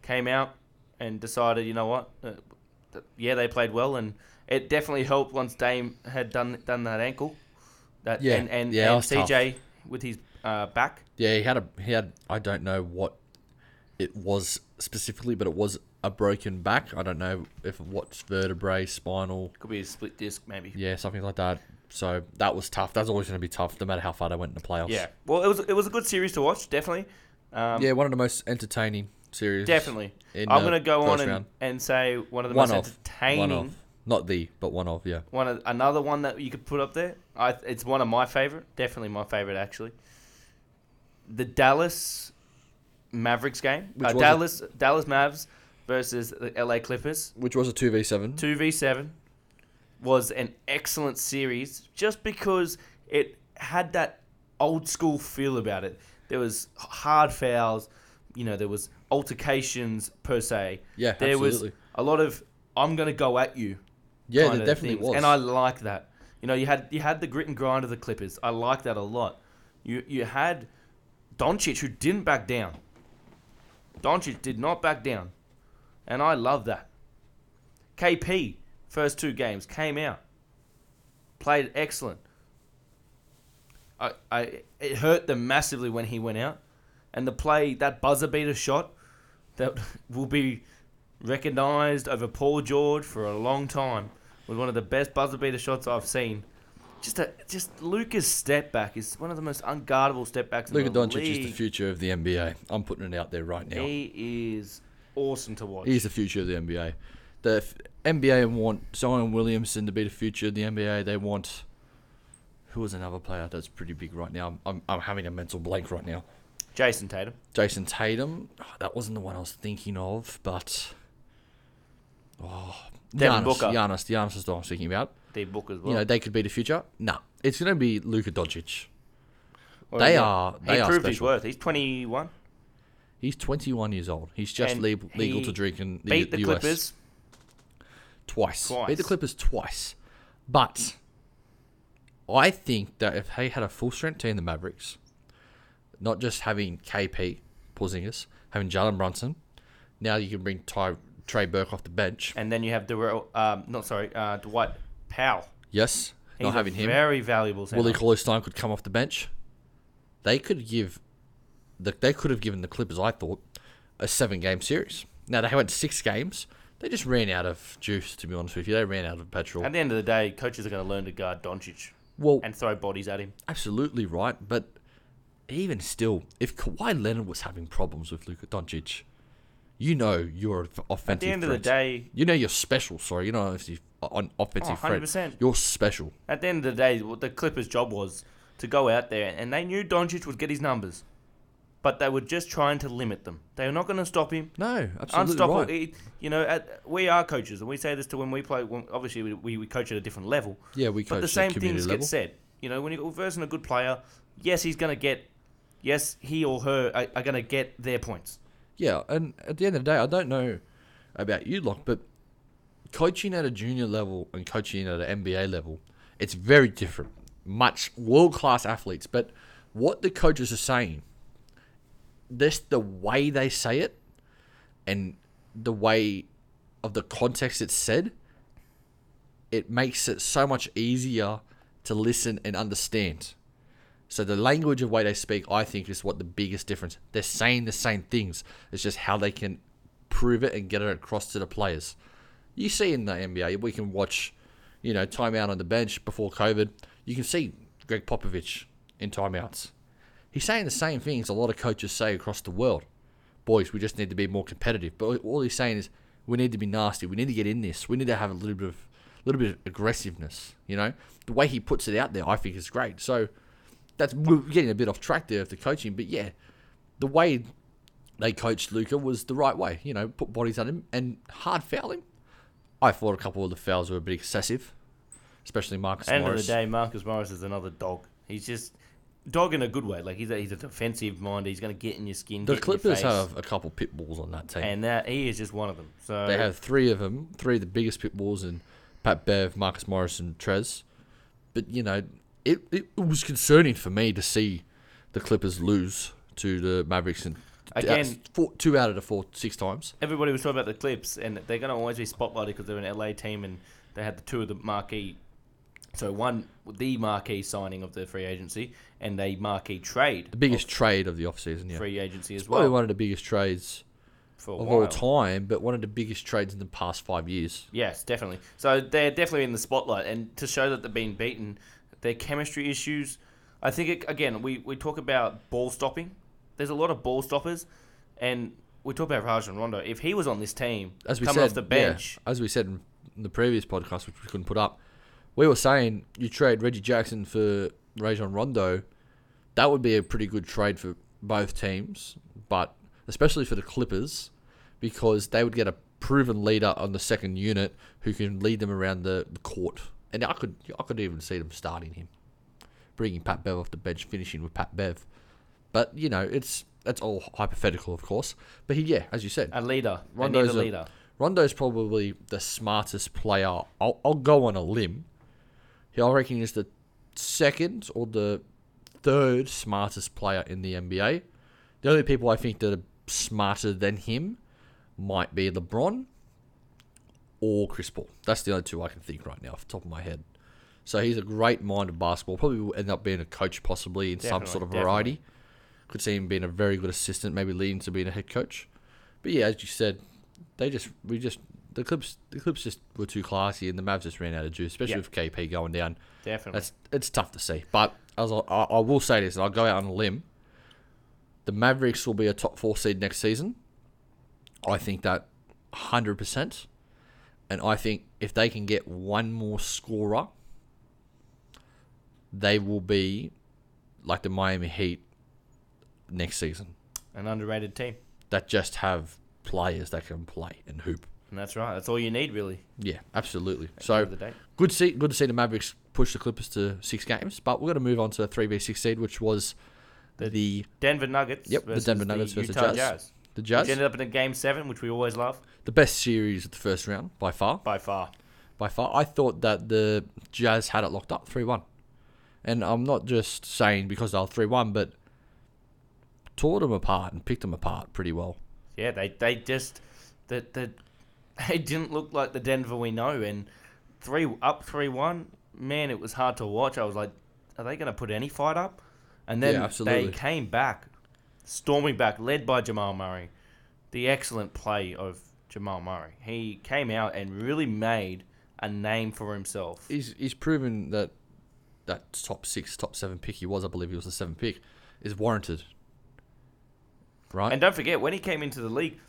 Speaker 2: came out and decided you know what uh, yeah they played well and it definitely helped once dame had done done that ankle that
Speaker 1: Yeah,
Speaker 2: and and,
Speaker 1: yeah,
Speaker 2: and
Speaker 1: was tough.
Speaker 2: cj with his uh, back
Speaker 1: Yeah, he had a he had I don't know what it was specifically, but it was a broken back. I don't know if what's vertebrae, spinal,
Speaker 2: could be a split disc maybe
Speaker 1: yeah, something like that. So that was tough. That's always going to be tough, no matter how far they went in the playoffs.
Speaker 2: yeah well it was it was a good series to watch definitely um,
Speaker 1: yeah, one of the most entertaining series.
Speaker 2: definitely
Speaker 1: in
Speaker 2: i'm going to go on and,
Speaker 1: round.
Speaker 2: and say one of the
Speaker 1: One
Speaker 2: most entertaining
Speaker 1: one of, not the, but one of, yeah.
Speaker 2: One of, another one that you could put up there. I it's one of my favorite, definitely my favorite actually. The Dallas Mavericks game. Uh,
Speaker 1: was it?
Speaker 2: Dallas Dallas Mavs versus the LA Clippers.
Speaker 1: Which was a two v seven.
Speaker 2: Two v seven was an excellent series just because it had that old school feel about it. There was hard fouls, you know, there was altercations per se.
Speaker 1: Yeah,
Speaker 2: there
Speaker 1: absolutely.
Speaker 2: was a lot of I'm gonna go at you
Speaker 1: Yeah, there definitely
Speaker 2: things.
Speaker 1: was.
Speaker 2: And I like that. You know, you had you had the grit and grind of the Clippers. I like that a lot. You you had Doncic who didn't back down. Doncic did not back down, and I love that. KP first two games came out, played excellent. I I it hurt them massively when he went out, and the play that buzzer beater shot that [laughs] will be recognized over Paul George for a long time was one of the best buzzer beater shots I've seen. Just a just Luka's step back is one of the most unguardable step backs the
Speaker 1: Doncic
Speaker 2: league.
Speaker 1: is the future of the NBA. I'm putting it out there right now.
Speaker 2: He is awesome to watch.
Speaker 1: He's the future of the NBA. The f- NBA want Zion Williamson to be the future of the NBA. They want who is another player that's pretty big right now. I'm, I'm, I'm having a mental blank right now.
Speaker 2: Jayson Tatum.
Speaker 1: Jayson Tatum. Oh, that wasn't the one I was thinking of, but oh,
Speaker 2: Devin
Speaker 1: Giannis,
Speaker 2: Booker.
Speaker 1: Giannis, Giannis is the one I was thinking about.
Speaker 2: D book as well.
Speaker 1: You know, they could be the future. No, it's going to be Luka Doncic.
Speaker 2: Or
Speaker 1: They
Speaker 2: he-
Speaker 1: are-
Speaker 2: He
Speaker 1: they are
Speaker 2: proved his worth. He's 21.
Speaker 1: He's 21 years old. He's just legal, to drink in the,
Speaker 2: Beat the
Speaker 1: US
Speaker 2: Clippers.
Speaker 1: twice.
Speaker 2: Twice.
Speaker 1: Beat the Clippers twice. But I think that if he had a full strength team, the Mavericks, not just having KP, Porzingis, having Jalen Brunson, now you can bring Ty, Trey Burke off the bench.
Speaker 2: And then you have Darrell, um, not sorry, uh, Dwight Powell.
Speaker 1: Yes,
Speaker 2: He's
Speaker 1: not having him.
Speaker 2: very valuable center.
Speaker 1: Willie Cauley Stein could come off the bench. They could give, they could have given the Clippers, I thought, a seven game series. Now they went six games. They just ran out of juice, to be honest with you. They ran out of petrol.
Speaker 2: At the end of the day, coaches are going to learn to guard Doncic
Speaker 1: well,
Speaker 2: and throw bodies at him.
Speaker 1: absolutely right, but even still, if Kawhi Leonard was having problems with Luka Doncic, you know you're offensive
Speaker 2: At the end of the day,
Speaker 1: you know you're special. Sorry, you know obviously on offensive
Speaker 2: Oh,
Speaker 1: threat.
Speaker 2: 100%.
Speaker 1: You're special.
Speaker 2: at the end of the day, what the Clippers' job was to go out there, and they knew Doncic would get his numbers, but they were just trying to limit them. They were not going to stop him.
Speaker 1: No, absolutely
Speaker 2: Unstoppable.
Speaker 1: right.
Speaker 2: It- you know, at, we are coaches, and we say this to when we play. When, obviously, we, we, we coach at a different level,
Speaker 1: Yeah, we
Speaker 2: but
Speaker 1: coach
Speaker 2: the same things
Speaker 1: level.
Speaker 2: get said. You know, when you're versing a good player, yes, he's going to get. Yes, he or her are, are going to get their points.
Speaker 1: Yeah, and at the end of the day, I don't know about you, Lock, but coaching at a junior level and coaching at an NBA level, it's very different. Much world class athletes, but what the coaches are saying, this the way they say it, and the way of the context it's said, it makes it so much easier to listen and understand. So the language of way they speak, I think, is what the biggest difference. They're saying the same things. It's just how they can prove it and get it across to the players. You see in the NBA, we can watch, you know, timeout on the bench before COVID. You can see Gregg Popovich in timeouts. He's saying the same things a lot of coaches say across the world. Boys, we just need to be more competitive. But all he's saying is we need to be nasty. We need to get in this. We need to have a little bit of, a little bit of aggressiveness. You know, the way he puts it out there, I think is great. So that's we're getting a bit off track there of the coaching, but yeah, the way they coached Luka was the right way. You know, put bodies on him and hard foul him. I thought a couple of the fouls were a bit excessive, especially Marcus
Speaker 2: End
Speaker 1: Morris.
Speaker 2: of the day, Marcus Morris is another dog. He's just dog in a good way. Like he's a, he's a defensive mind. He's going to get in your skin.
Speaker 1: the
Speaker 2: get in your
Speaker 1: Clippers have a couple pit bulls on that team.
Speaker 2: and that he is just one of them. So
Speaker 1: they have three of them, three of the biggest pit bulls, in Pat Bev, Marcus Morris, and Trez. But you know, it, it was concerning for me to see the Clippers lose to the Mavericks and
Speaker 2: Again-
Speaker 1: four, two out of the four six times.
Speaker 2: everybody was talking about the Clips, and they're going to always be spotlighted because they're an LA team, and they had the two of the marquee. So one, the marquee signing of the free agency, and a marquee trade,
Speaker 1: The biggest trade of the offseason, yeah.
Speaker 2: free agency as well.
Speaker 1: Probably
Speaker 2: well
Speaker 1: one of the biggest trades
Speaker 2: for
Speaker 1: of all time, but one of the biggest trades in the past five years.
Speaker 2: Yes, definitely. So they're definitely in the spotlight, and to show that they've been beaten, their chemistry issues. I think it, again, we, we talk about ball stopping. There's a lot of ball stoppers, and we talk about Rajon Rondo. If he was on this team,
Speaker 1: As we
Speaker 2: coming
Speaker 1: said,
Speaker 2: off the bench,
Speaker 1: yeah, as we said in the previous podcast, which we couldn't put up, we were saying you trade Reggie Jackson for Rajon Rondo, that would be a pretty good trade for both teams, but especially for the Clippers, because they would get a proven leader on the second unit who can lead them around the, the court. And I could I could even see them starting him, bringing Pat Bev off the bench, finishing with Pat Bev. But you know, it's that's all hypothetical, of course. But he, yeah, as you said,
Speaker 2: a leader.
Speaker 1: Rondo's
Speaker 2: a
Speaker 1: a-
Speaker 2: leader.
Speaker 1: Rondo's probably the smartest player. I'll, I'll go on a limb. I reckon he's the second or the third smartest player in the NBA. The only people I think that are smarter than him might be LeBron or Chris Paul. That's the only two I can think right now off the top of my head. So he's a great mind of basketball. Probably will end up being a coach, possibly in some sort of
Speaker 2: definitely.
Speaker 1: variety. Could see him being a very good assistant, maybe leading to being a head coach. But yeah, as you said, they just we just the Clips the Clips just were too classy, and the Mavs just ran out of juice, especially
Speaker 2: Yeah.
Speaker 1: with KP going down.
Speaker 2: Definitely.
Speaker 1: That's it's tough to see. But as I, I, I will say this, and I'll go out on a limb. The Mavericks will be a top four seed next season. I think that hundred percent, and I think if they can get one more scorer, they will be like the Miami Heat next season.
Speaker 2: An underrated team.
Speaker 1: That just have players that can play and hoop.
Speaker 2: And that's right. That's all you need, really.
Speaker 1: Yeah, absolutely. So
Speaker 2: the day.
Speaker 1: good to see good to see the Mavericks push the Clippers to six games. But we're going to move on to the three v six seed, which was
Speaker 2: The
Speaker 1: the
Speaker 2: Denver Nuggets.
Speaker 1: Yep, the Denver Nuggets versus
Speaker 2: Utah
Speaker 1: Jazz.
Speaker 2: Jazz.
Speaker 1: the
Speaker 2: Which
Speaker 1: Jazz,
Speaker 2: ended up in a game seven, which we always love
Speaker 1: the best series of the first round by far.
Speaker 2: by far.
Speaker 1: by far. I thought that the Jazz had it locked up 3 1. And I'm not just saying because they were 3 1, but tore them apart and picked them apart pretty well.
Speaker 2: Yeah, they they just the the [laughs] they didn't look like the Denver we know, and three up three one. Man, it was hard to watch. I was like, are they going to put any fight up? And then
Speaker 1: Yeah,
Speaker 2: they came back, storming back, led by Jamal Murray. The excellent play of Jamal Murray. He came out and really made a name for himself.
Speaker 1: He's, he's proven that that top six, top seven pick he was, I believe he was the seventh pick, is warranted. Right?
Speaker 2: And don't forget, when he came into the league,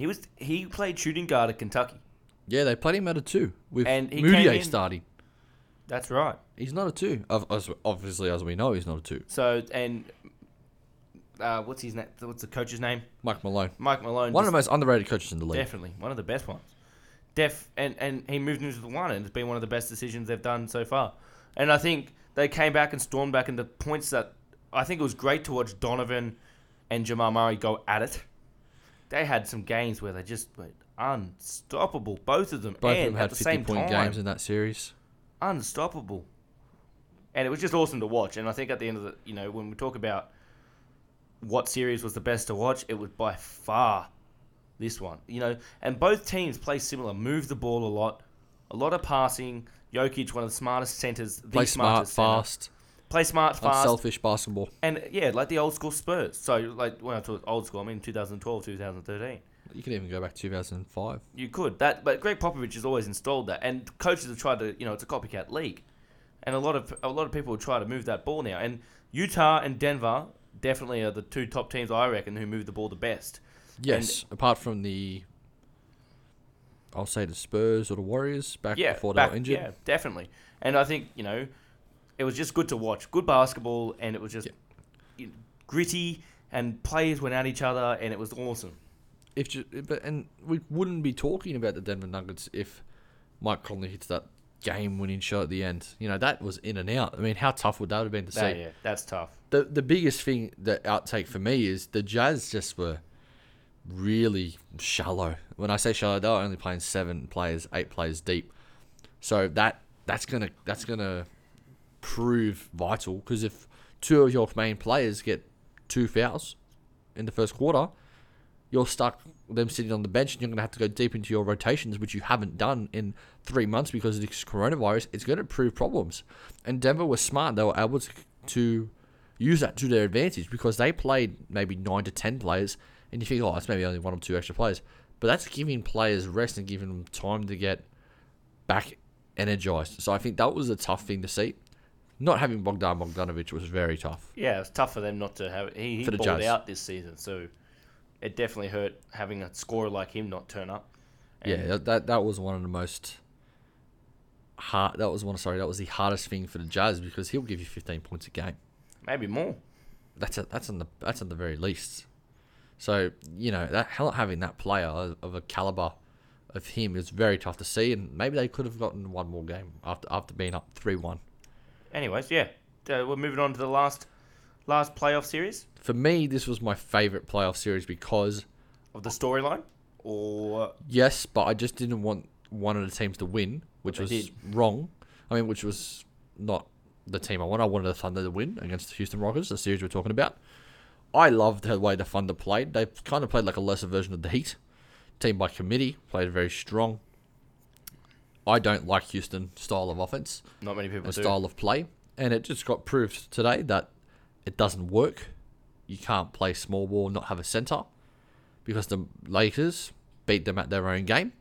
Speaker 2: he was he played shooting guard at Kentucky.
Speaker 1: yeah, they played him at a two with
Speaker 2: And he Mudiay in-
Speaker 1: starting.
Speaker 2: That's right.
Speaker 1: He's not a two. Obviously, as we know, he's not a two.
Speaker 2: So and uh, what's his name? What's the coach's name?
Speaker 1: Mike Malone.
Speaker 2: Mike Malone.
Speaker 1: One of the most underrated coaches in the league.
Speaker 2: definitely one of the best ones. Def and and he moved into the one, and it's been one of the best decisions they've done so far. And I think they came back and stormed back and the points that I think it was great to watch Donovan and Jamal Murray go at it. They had some games where they just were unstoppable, both of them,
Speaker 1: Both
Speaker 2: and
Speaker 1: of them had
Speaker 2: at the
Speaker 1: 50
Speaker 2: same
Speaker 1: point
Speaker 2: time,
Speaker 1: games in that series.
Speaker 2: unstoppable. And it was just awesome to watch. And I think at the end of the, you know, when we talk about what series was the best to watch, it was by far this one. You know, and both teams play similar, move the ball a lot, a lot of passing. Jokic, one of the smartest centers, the
Speaker 1: Play smart,
Speaker 2: smartest center.
Speaker 1: fast,
Speaker 2: play smart, fast,
Speaker 1: unselfish basketball.
Speaker 2: and yeah, like the old school Spurs. So like when I talk old school, I mean 2012, 2013.
Speaker 1: You can even go back to 2005.
Speaker 2: You could that, but Gregg Popovich has always installed that, and coaches have tried to, you know, it's a copycat league, and a lot of a lot of people try to move that ball now. And Utah and Denver definitely are the two top teams I reckon who move the ball the best.
Speaker 1: Yes, apart from the, I'll say the Spurs or the Warriors back
Speaker 2: Yeah,
Speaker 1: before
Speaker 2: back-
Speaker 1: they were injured.
Speaker 2: yeah, definitely. And I think you know, it was just good to watch, good basketball, and it was just
Speaker 1: Yeah.
Speaker 2: gritty, and players went at each other, and it was awesome.
Speaker 1: If ju- but and we wouldn't be talking about the Denver Nuggets if Mike Conley hits that game-winning shot at the end. You know that was in and out. I mean, how tough would that have been to
Speaker 2: That-
Speaker 1: see?
Speaker 2: yeah, that's tough.
Speaker 1: The the biggest thing that outtake for me is the Jazz just were really shallow. When I say shallow, they were only playing seven players, eight players deep. So that that's gonna that's gonna prove vital because if two of your main players get two fouls in the first quarter, you're stuck them sitting on the bench and you're gonna have to go deep into your rotations, which you haven't done in three months because of this coronavirus. It's gonna prove problems. And Denver was smart; they were able to to use that to their advantage because they played maybe nine to ten players, and you think, oh, that's maybe only one or two extra players, but that's giving players rest and giving them time to get back energized. So I think that was a tough thing to see. Not having Bogdan Bogdanovic was very tough.
Speaker 2: Yeah, it's tough for them not to have. He, he
Speaker 1: For the
Speaker 2: balled
Speaker 1: Jazz.
Speaker 2: out this season, so it definitely hurt having a scorer like him not turn up.
Speaker 1: Yeah,
Speaker 2: And
Speaker 1: that, that that was one of the most hard. That was one. Sorry, that was the hardest thing for the Jazz because he'll give you 15 points a game.
Speaker 2: maybe more.
Speaker 1: That's a, that's on the that's on the very least. So you know that not having that player of, of a caliber of him is very tough to see, and maybe they could have gotten one more game after after being up three one.
Speaker 2: Anyways, yeah, uh, we're moving on to the last last playoff series
Speaker 1: For me, this was my favorite playoff series because
Speaker 2: of the storyline. Or
Speaker 1: yes, but I just didn't want one of the teams to win, which was
Speaker 2: did.
Speaker 1: wrong. I mean, which was not the team I wanted. I wanted the Thunder to win against the Houston Rockets, the series we're talking about. I loved the way the Thunder played. They kind of played like a lesser version of the Heat. Team by committee, played very strong. I don't like Houston style of offense,
Speaker 2: not many people
Speaker 1: a
Speaker 2: do.
Speaker 1: style of play, and it just got proved today that it doesn't work. You can't play small ball, not have a center, because the Lakers beat them at their own game.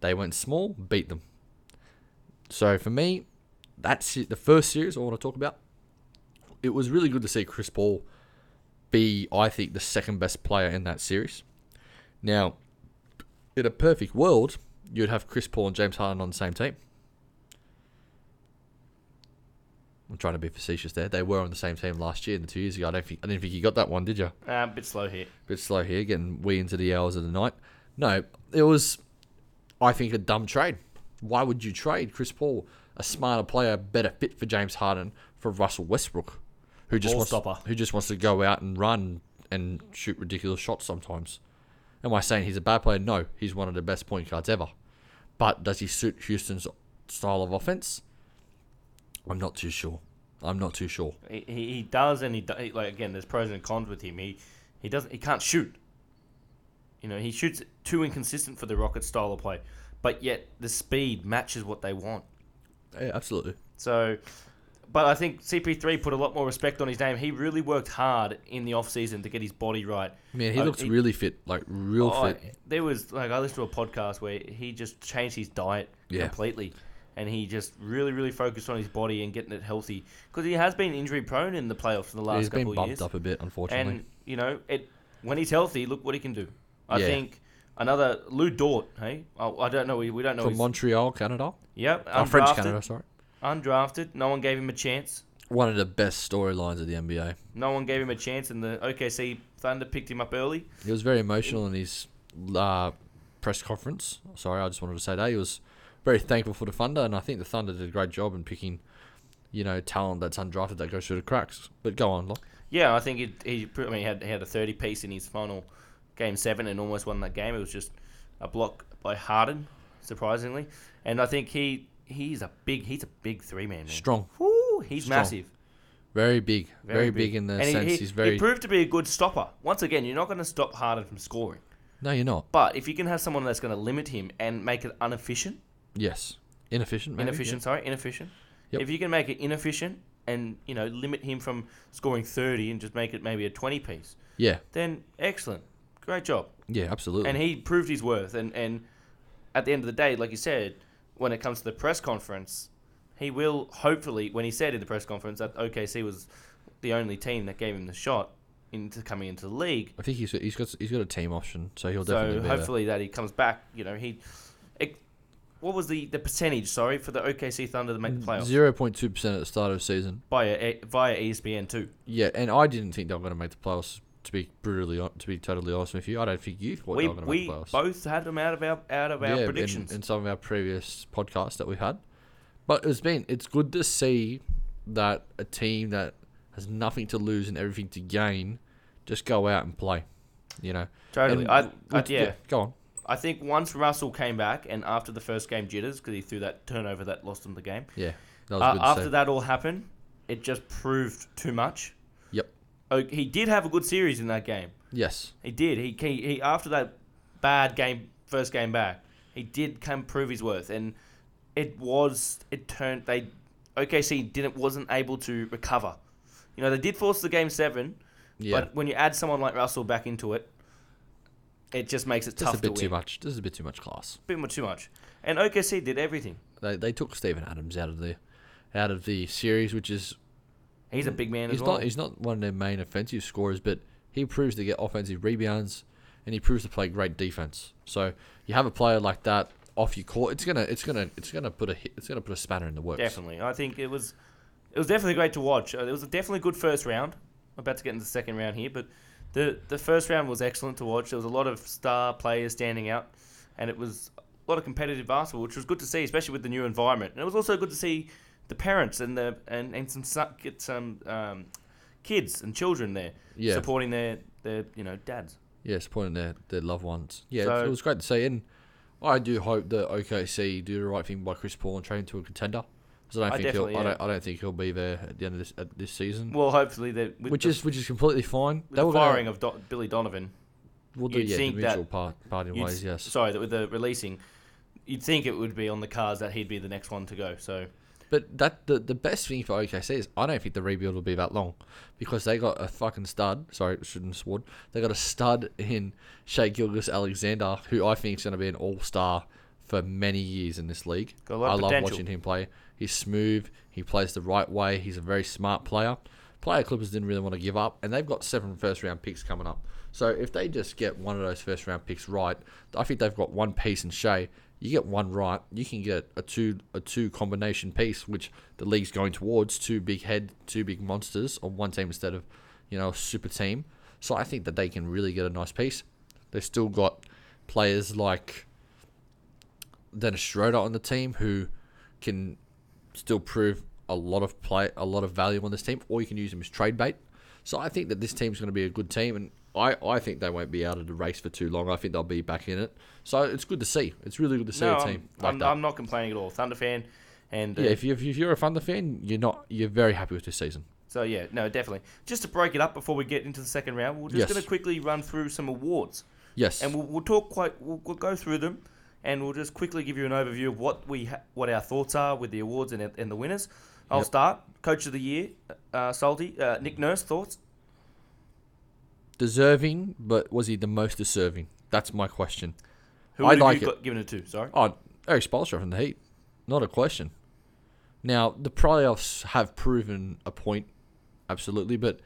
Speaker 1: They went small, beat them. So for me, that's it. the first series I want to talk about. It was really good to see Chris Paul be, I think, the second best player in that series. Now, in a perfect world, you'd have Chris Paul and James Harden on the same team. I'm trying to be facetious there. They were on the same team last year and two years ago. I don't think I didn't think you got that one, did you?
Speaker 2: Uh, a bit slow here.
Speaker 1: bit slow here, getting wee into the hours of the night. No, it was, I think, a dumb trade. Why would you trade Chris Paul, a smarter player, better fit for James Harden, for Russell Westbrook, who just
Speaker 2: Ball
Speaker 1: wants
Speaker 2: stopper.
Speaker 1: who just wants to go out and run and shoot ridiculous shots sometimes. Am I saying he's a bad player? No, he's one of the best point guards ever. But does he suit Houston's style of offense? I'm not too sure. I'm not too sure.
Speaker 2: He, he, does, and he, like again. There's pros and cons with him. He he doesn't. He can't shoot. You know, he shoots too inconsistent for the Rocket style of play, but yet the speed matches what they want.
Speaker 1: Yeah, absolutely.
Speaker 2: So, but I think CP3 put a lot more respect on his name. He really worked hard in the off season to get his body right.
Speaker 1: Man, he looks
Speaker 2: he-
Speaker 1: really fit, like real
Speaker 2: Oh,
Speaker 1: fit.
Speaker 2: There was like I listened to a podcast where he just changed his diet
Speaker 1: Yeah.
Speaker 2: completely, and he just really, really focused on his body and getting it healthy because he has been injury prone in the playoffs in the last couple of years.
Speaker 1: he's been bumped
Speaker 2: years.
Speaker 1: up a bit, unfortunately.
Speaker 2: And you know, it when he's healthy, look what he can do. I
Speaker 1: Yeah.
Speaker 2: think another Lu Dort. Hey, oh, I don't know. We, we don't know.
Speaker 1: From Montreal, Canada.
Speaker 2: yep,
Speaker 1: Oh, French. Canada, sorry.
Speaker 2: Undrafted. No one gave him a chance.
Speaker 1: One of the best storylines of the NBA.
Speaker 2: No one gave him a chance, and the OKC Thunder picked him up early.
Speaker 1: He was very emotional in his uh, press conference. Sorry, I just wanted to say that. He was very thankful for the Thunder, and I think the Thunder did a great job in picking, you know, talent that's undrafted that goes through the cracks. But go on, Locke.
Speaker 2: Yeah, I think it, he. I mean, he had he had a thirty piece in his final game seven and almost won that game. It was just a block by Harden, surprisingly, and I think he he's a big he's a big three man. man.
Speaker 1: Strong.
Speaker 2: Woo, he's
Speaker 1: Strong.
Speaker 2: massive.
Speaker 1: Very big. Very, big. in the
Speaker 2: And
Speaker 1: sense
Speaker 2: he,
Speaker 1: he's very.
Speaker 2: He proved to be a good stopper. Once again, you're not going to stop Harden from scoring,
Speaker 1: no, you're not.
Speaker 2: but if you can have someone that's going to limit him and make it inefficient,
Speaker 1: Yes. Inefficient, maybe.
Speaker 2: inefficient, sorry, inefficient.
Speaker 1: Yep.
Speaker 2: If you can make it inefficient and you know limit him from scoring thirty and just make it maybe a twenty piece,
Speaker 1: Yeah. Yeah.
Speaker 2: then excellent, great job.
Speaker 1: Yeah, absolutely.
Speaker 2: and he proved his worth. And, and at the end of the day, like you said, when it comes to the press conference, he will hopefully, when he said in the press conference that OKC was the only team that gave him the shot into coming into the league.
Speaker 1: I think he's he's got he's got a team option, so he'll
Speaker 2: So
Speaker 1: definitely be
Speaker 2: hopefully that he comes back. You know, he. It, what was the, the percentage? Sorry for the OKC Thunder to make the playoffs
Speaker 1: Zero point two percent at the start of the season.
Speaker 2: via eh, via E ESPN too.
Speaker 1: Yeah, and I didn't think they were going to make the playoffs. To be brutally, to be totally honest with you, I don't think you thought
Speaker 2: We
Speaker 1: they were going to make
Speaker 2: we both had them out of our out of our
Speaker 1: in-
Speaker 2: predictions.
Speaker 1: in, some of our previous podcasts that we had. But it's been it's good to see that a team that has nothing to lose and everything to gain just go out and play. You know,
Speaker 2: totally.
Speaker 1: And
Speaker 2: I, I,
Speaker 1: w-
Speaker 2: yeah.
Speaker 1: Go on.
Speaker 2: I think once Russell came back and after the first game jitters because he threw that turnover that lost him the game.
Speaker 1: Yeah, that
Speaker 2: Uh, after that all happened, it just proved too much. Oh, he did have a good series in that game.
Speaker 1: Yes.
Speaker 2: He did. He, he he after that bad game, first game back, he did come prove his worth, and it was it turned they OKC didn't wasn't able to recover. You know they did force the game seven,
Speaker 1: Yeah.
Speaker 2: but when you add someone like Russell back into it, it just makes it
Speaker 1: Just
Speaker 2: tough
Speaker 1: a bit
Speaker 2: to
Speaker 1: too much. This is a bit too much class.
Speaker 2: bit much too much. And OKC did everything.
Speaker 1: They they took Steven Adams out of the out of the series, which is
Speaker 2: He's a big man
Speaker 1: he's
Speaker 2: as well.
Speaker 1: not he's not one of their main offensive scorers, but he proves to get offensive rebounds and he proves to play great defense. So you have a player like that off your court, it's gonna it's gonna it's gonna put a hit, it's gonna put a spanner in the works.
Speaker 2: Definitely, I think it was it was definitely great to watch. Uh, It was a definitely good first round. I'm about to get into the second round here, but the the first round was excellent to watch. There was a lot of star players standing out, and it was a lot of competitive basketball, which was good to see, especially with the new environment. And it was also good to see the parents and the and, and some son- get some um, kids and children there
Speaker 1: Yeah.
Speaker 2: supporting their their you know dads.
Speaker 1: Yeah, supporting their, their loved ones. Yeah,
Speaker 2: So-
Speaker 1: it was great to see, and I do hope that OKC do the right thing by Chris Paul and trade him to a contender. I don't think he'll,
Speaker 2: definitely,
Speaker 1: I don't, I don't think he'll be there at the end of this at this season.
Speaker 2: Well, hopefully that with
Speaker 1: which
Speaker 2: the,
Speaker 1: is which is completely fine.
Speaker 2: with
Speaker 1: They
Speaker 2: the
Speaker 1: were gonna-
Speaker 2: firing of Do- Billy Donovan.
Speaker 1: we'll do
Speaker 2: you'd
Speaker 1: yeah, the
Speaker 2: think that
Speaker 1: mutual part parting
Speaker 2: You'd-
Speaker 1: ways. Yes,
Speaker 2: Sorry, that with the releasing, you'd think it would be on the cards that he'd be the next one to go. So
Speaker 1: But that the the best thing for OKC is I don't think the rebuild will be that long because they got a fucking stud. Sorry, shouldn't have sworn. They got a stud in Shai Gilgeous-Alexander, who I think is going to be an all star for many years in this league.
Speaker 2: Got a lot
Speaker 1: I love
Speaker 2: potential.
Speaker 1: watching him play. He's smooth. He plays the right way. He's a very smart player. Player Clippers didn't really want to give up, and they've got seven first round picks coming up. So if they just get one of those first round picks right, I think they've got one piece in Shai. You get one right, you can get a two a two combination piece, which the league's going towards two big head, two big monsters on one team instead of, you know, super team. So I think that they can really get a nice piece. They've still got players like Dennis Schroeder on the team who can still prove a lot of play, a lot of value on this team, or you can use him as trade bait. So I think that this team's going to be a good team, and I, I think they won't be out of the race for too long. I think they'll be back in it. So it's good to see. It's really good to see
Speaker 2: no,
Speaker 1: a
Speaker 2: I'm,
Speaker 1: team like
Speaker 2: I'm,
Speaker 1: that.
Speaker 2: I'm not complaining at all. Thunder fan, and uh,
Speaker 1: yeah, if, you, if you're a Thunder fan, you're not. You're very happy with this season.
Speaker 2: so yeah, no, definitely. Just to break it up before we get into the second round, we're just
Speaker 1: Yes.
Speaker 2: going to quickly run through some awards,
Speaker 1: Yes.
Speaker 2: and we'll, we'll talk quite. We'll, we'll go through them, and we'll just quickly give you an overview of what we ha- what our thoughts are with the awards and, and the winners. I'll
Speaker 1: Yep.
Speaker 2: start. Coach of the year, uh, Salty, uh, Nick Nurse, thoughts?
Speaker 1: Deserving, but was he the most deserving? That's my question.
Speaker 2: Who
Speaker 1: I
Speaker 2: would
Speaker 1: like
Speaker 2: you
Speaker 1: it.
Speaker 2: given it to? Sorry.
Speaker 1: Oh, Erik Spoelstra from the Heat. Not a question. Now, the playoffs have proven a point, absolutely, but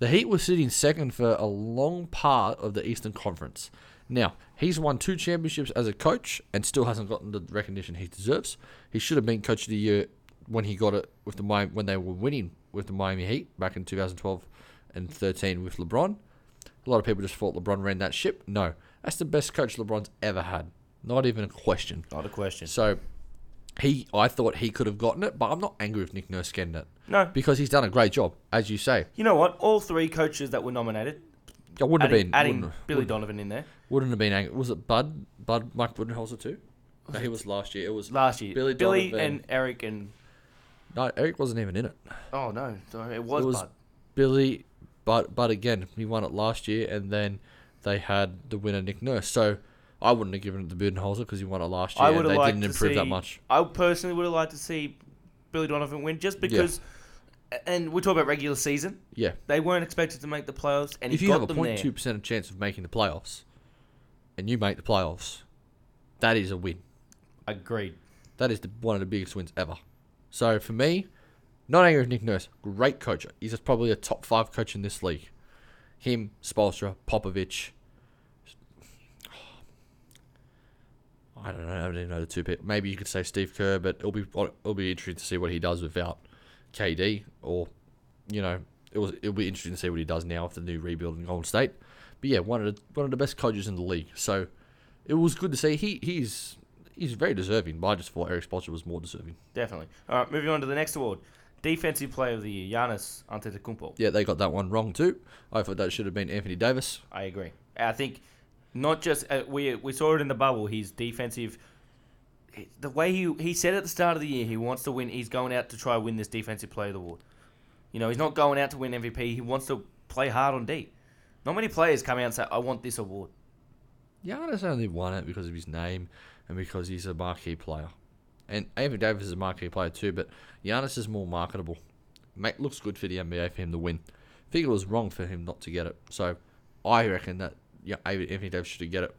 Speaker 1: the Heat were sitting second for a long part of the Eastern Conference. Now, he's won two championships as a coach and still hasn't gotten the recognition he deserves. He should have been coach of the year when he got it with the Mi- when they were winning with the Miami Heat back in 2012 and 13 with LeBron. A lot of people just thought LeBron ran that ship. No, that's the best coach LeBron's ever had. Not even a question.
Speaker 2: Not a question.
Speaker 1: So he, I thought he could have gotten it, but I'm not angry with Nick Nurse getting it
Speaker 2: No.
Speaker 1: because he's done a great job, as you say.
Speaker 2: You know what? All three coaches that were nominated,
Speaker 1: I wouldn't
Speaker 2: adding,
Speaker 1: have been,
Speaker 2: adding
Speaker 1: wouldn't,
Speaker 2: Billy
Speaker 1: wouldn't,
Speaker 2: Donovan in there
Speaker 1: wouldn't have been angry. Was it Bud, Bud, Mike Budenholzer too? No, he was last year. It was
Speaker 2: last year.
Speaker 1: Billy
Speaker 2: Billy
Speaker 1: Donovan.
Speaker 2: and Erik and
Speaker 1: no, Erik wasn't even in it.
Speaker 2: oh no, sorry, it was,
Speaker 1: It was
Speaker 2: Bud.
Speaker 1: Billy, but but again, he won it last year, and then they had the winner Nick Nurse. So I wouldn't have given it to Budenholzer because he won it last year.
Speaker 2: I
Speaker 1: and
Speaker 2: would have
Speaker 1: they
Speaker 2: liked
Speaker 1: didn't
Speaker 2: to
Speaker 1: improve
Speaker 2: see,
Speaker 1: that much.
Speaker 2: I personally would have liked to see Billy Donovan win just because. And we talk about regular season.
Speaker 1: Yeah.
Speaker 2: They weren't expected to make the playoffs, and
Speaker 1: if you
Speaker 2: got
Speaker 1: have a
Speaker 2: them
Speaker 1: point
Speaker 2: there.
Speaker 1: two percent chance of making the playoffs, and you make the playoffs, that is a win.
Speaker 2: Agreed.
Speaker 1: That is the, one of the biggest wins ever. So for me, not angry with Nick Nurse, great coach. He's probably a top five coach in this league. Him, Spoelstra, Popovich. [sighs] I don't know. I don't even know the two people. Maybe you could say Steve Kerr, but it'll be it'll be interesting to see what he does without KD, or you know, it was it'll be interesting to see what he does now with the new rebuild in Golden State. But yeah, one of the one of the best coaches in the league. So it was good to see. He he's he's very deserving, but I just thought Erik Spoelstra was more deserving.
Speaker 2: Definitely. All right, moving on to the next award. Defensive Player of the Year, Giannis Antetokounmpo.
Speaker 1: Yeah, they got that one wrong too. I thought that should have been Anthony Davis.
Speaker 2: I agree. I think not just uh, we we saw it in the bubble. His defensive, the way he he said at the start of the year he wants to win. He's going out to try win this Defensive Player of the Award. You know, he's not going out to win MVP. He wants to play hard on D. Not many players come out and say, "I want this award."
Speaker 1: Giannis only won it because of his name and because he's a marquee player. And Anthony Davis is a marquee player too, but Giannis is more marketable. Mate, looks good for the NBA for him to win. It was wrong for him not to get it. So I reckon that yeah, Anthony Davis should get it.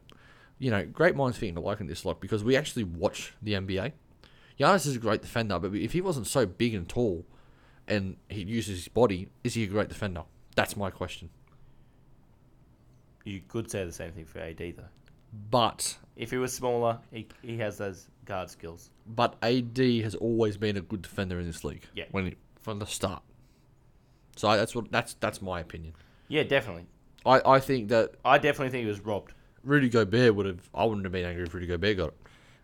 Speaker 1: You know, great minds think alike in this lot because we actually watch the NBA. Giannis is a great defender, but if he wasn't so big and tall and he uses his body, is he a great defender? That's my question.
Speaker 2: You could say the same thing for AD though.
Speaker 1: But
Speaker 2: If he was smaller, he, he has those guard skills.
Speaker 1: But AD has always been a good defender in this league.
Speaker 2: Yeah.
Speaker 1: When he, from the start. So that's what that's that's my opinion.
Speaker 2: Yeah, definitely.
Speaker 1: I, I think that
Speaker 2: I definitely think he was robbed.
Speaker 1: Rudy Gobert would have. I wouldn't have been angry if Rudy Gobert got it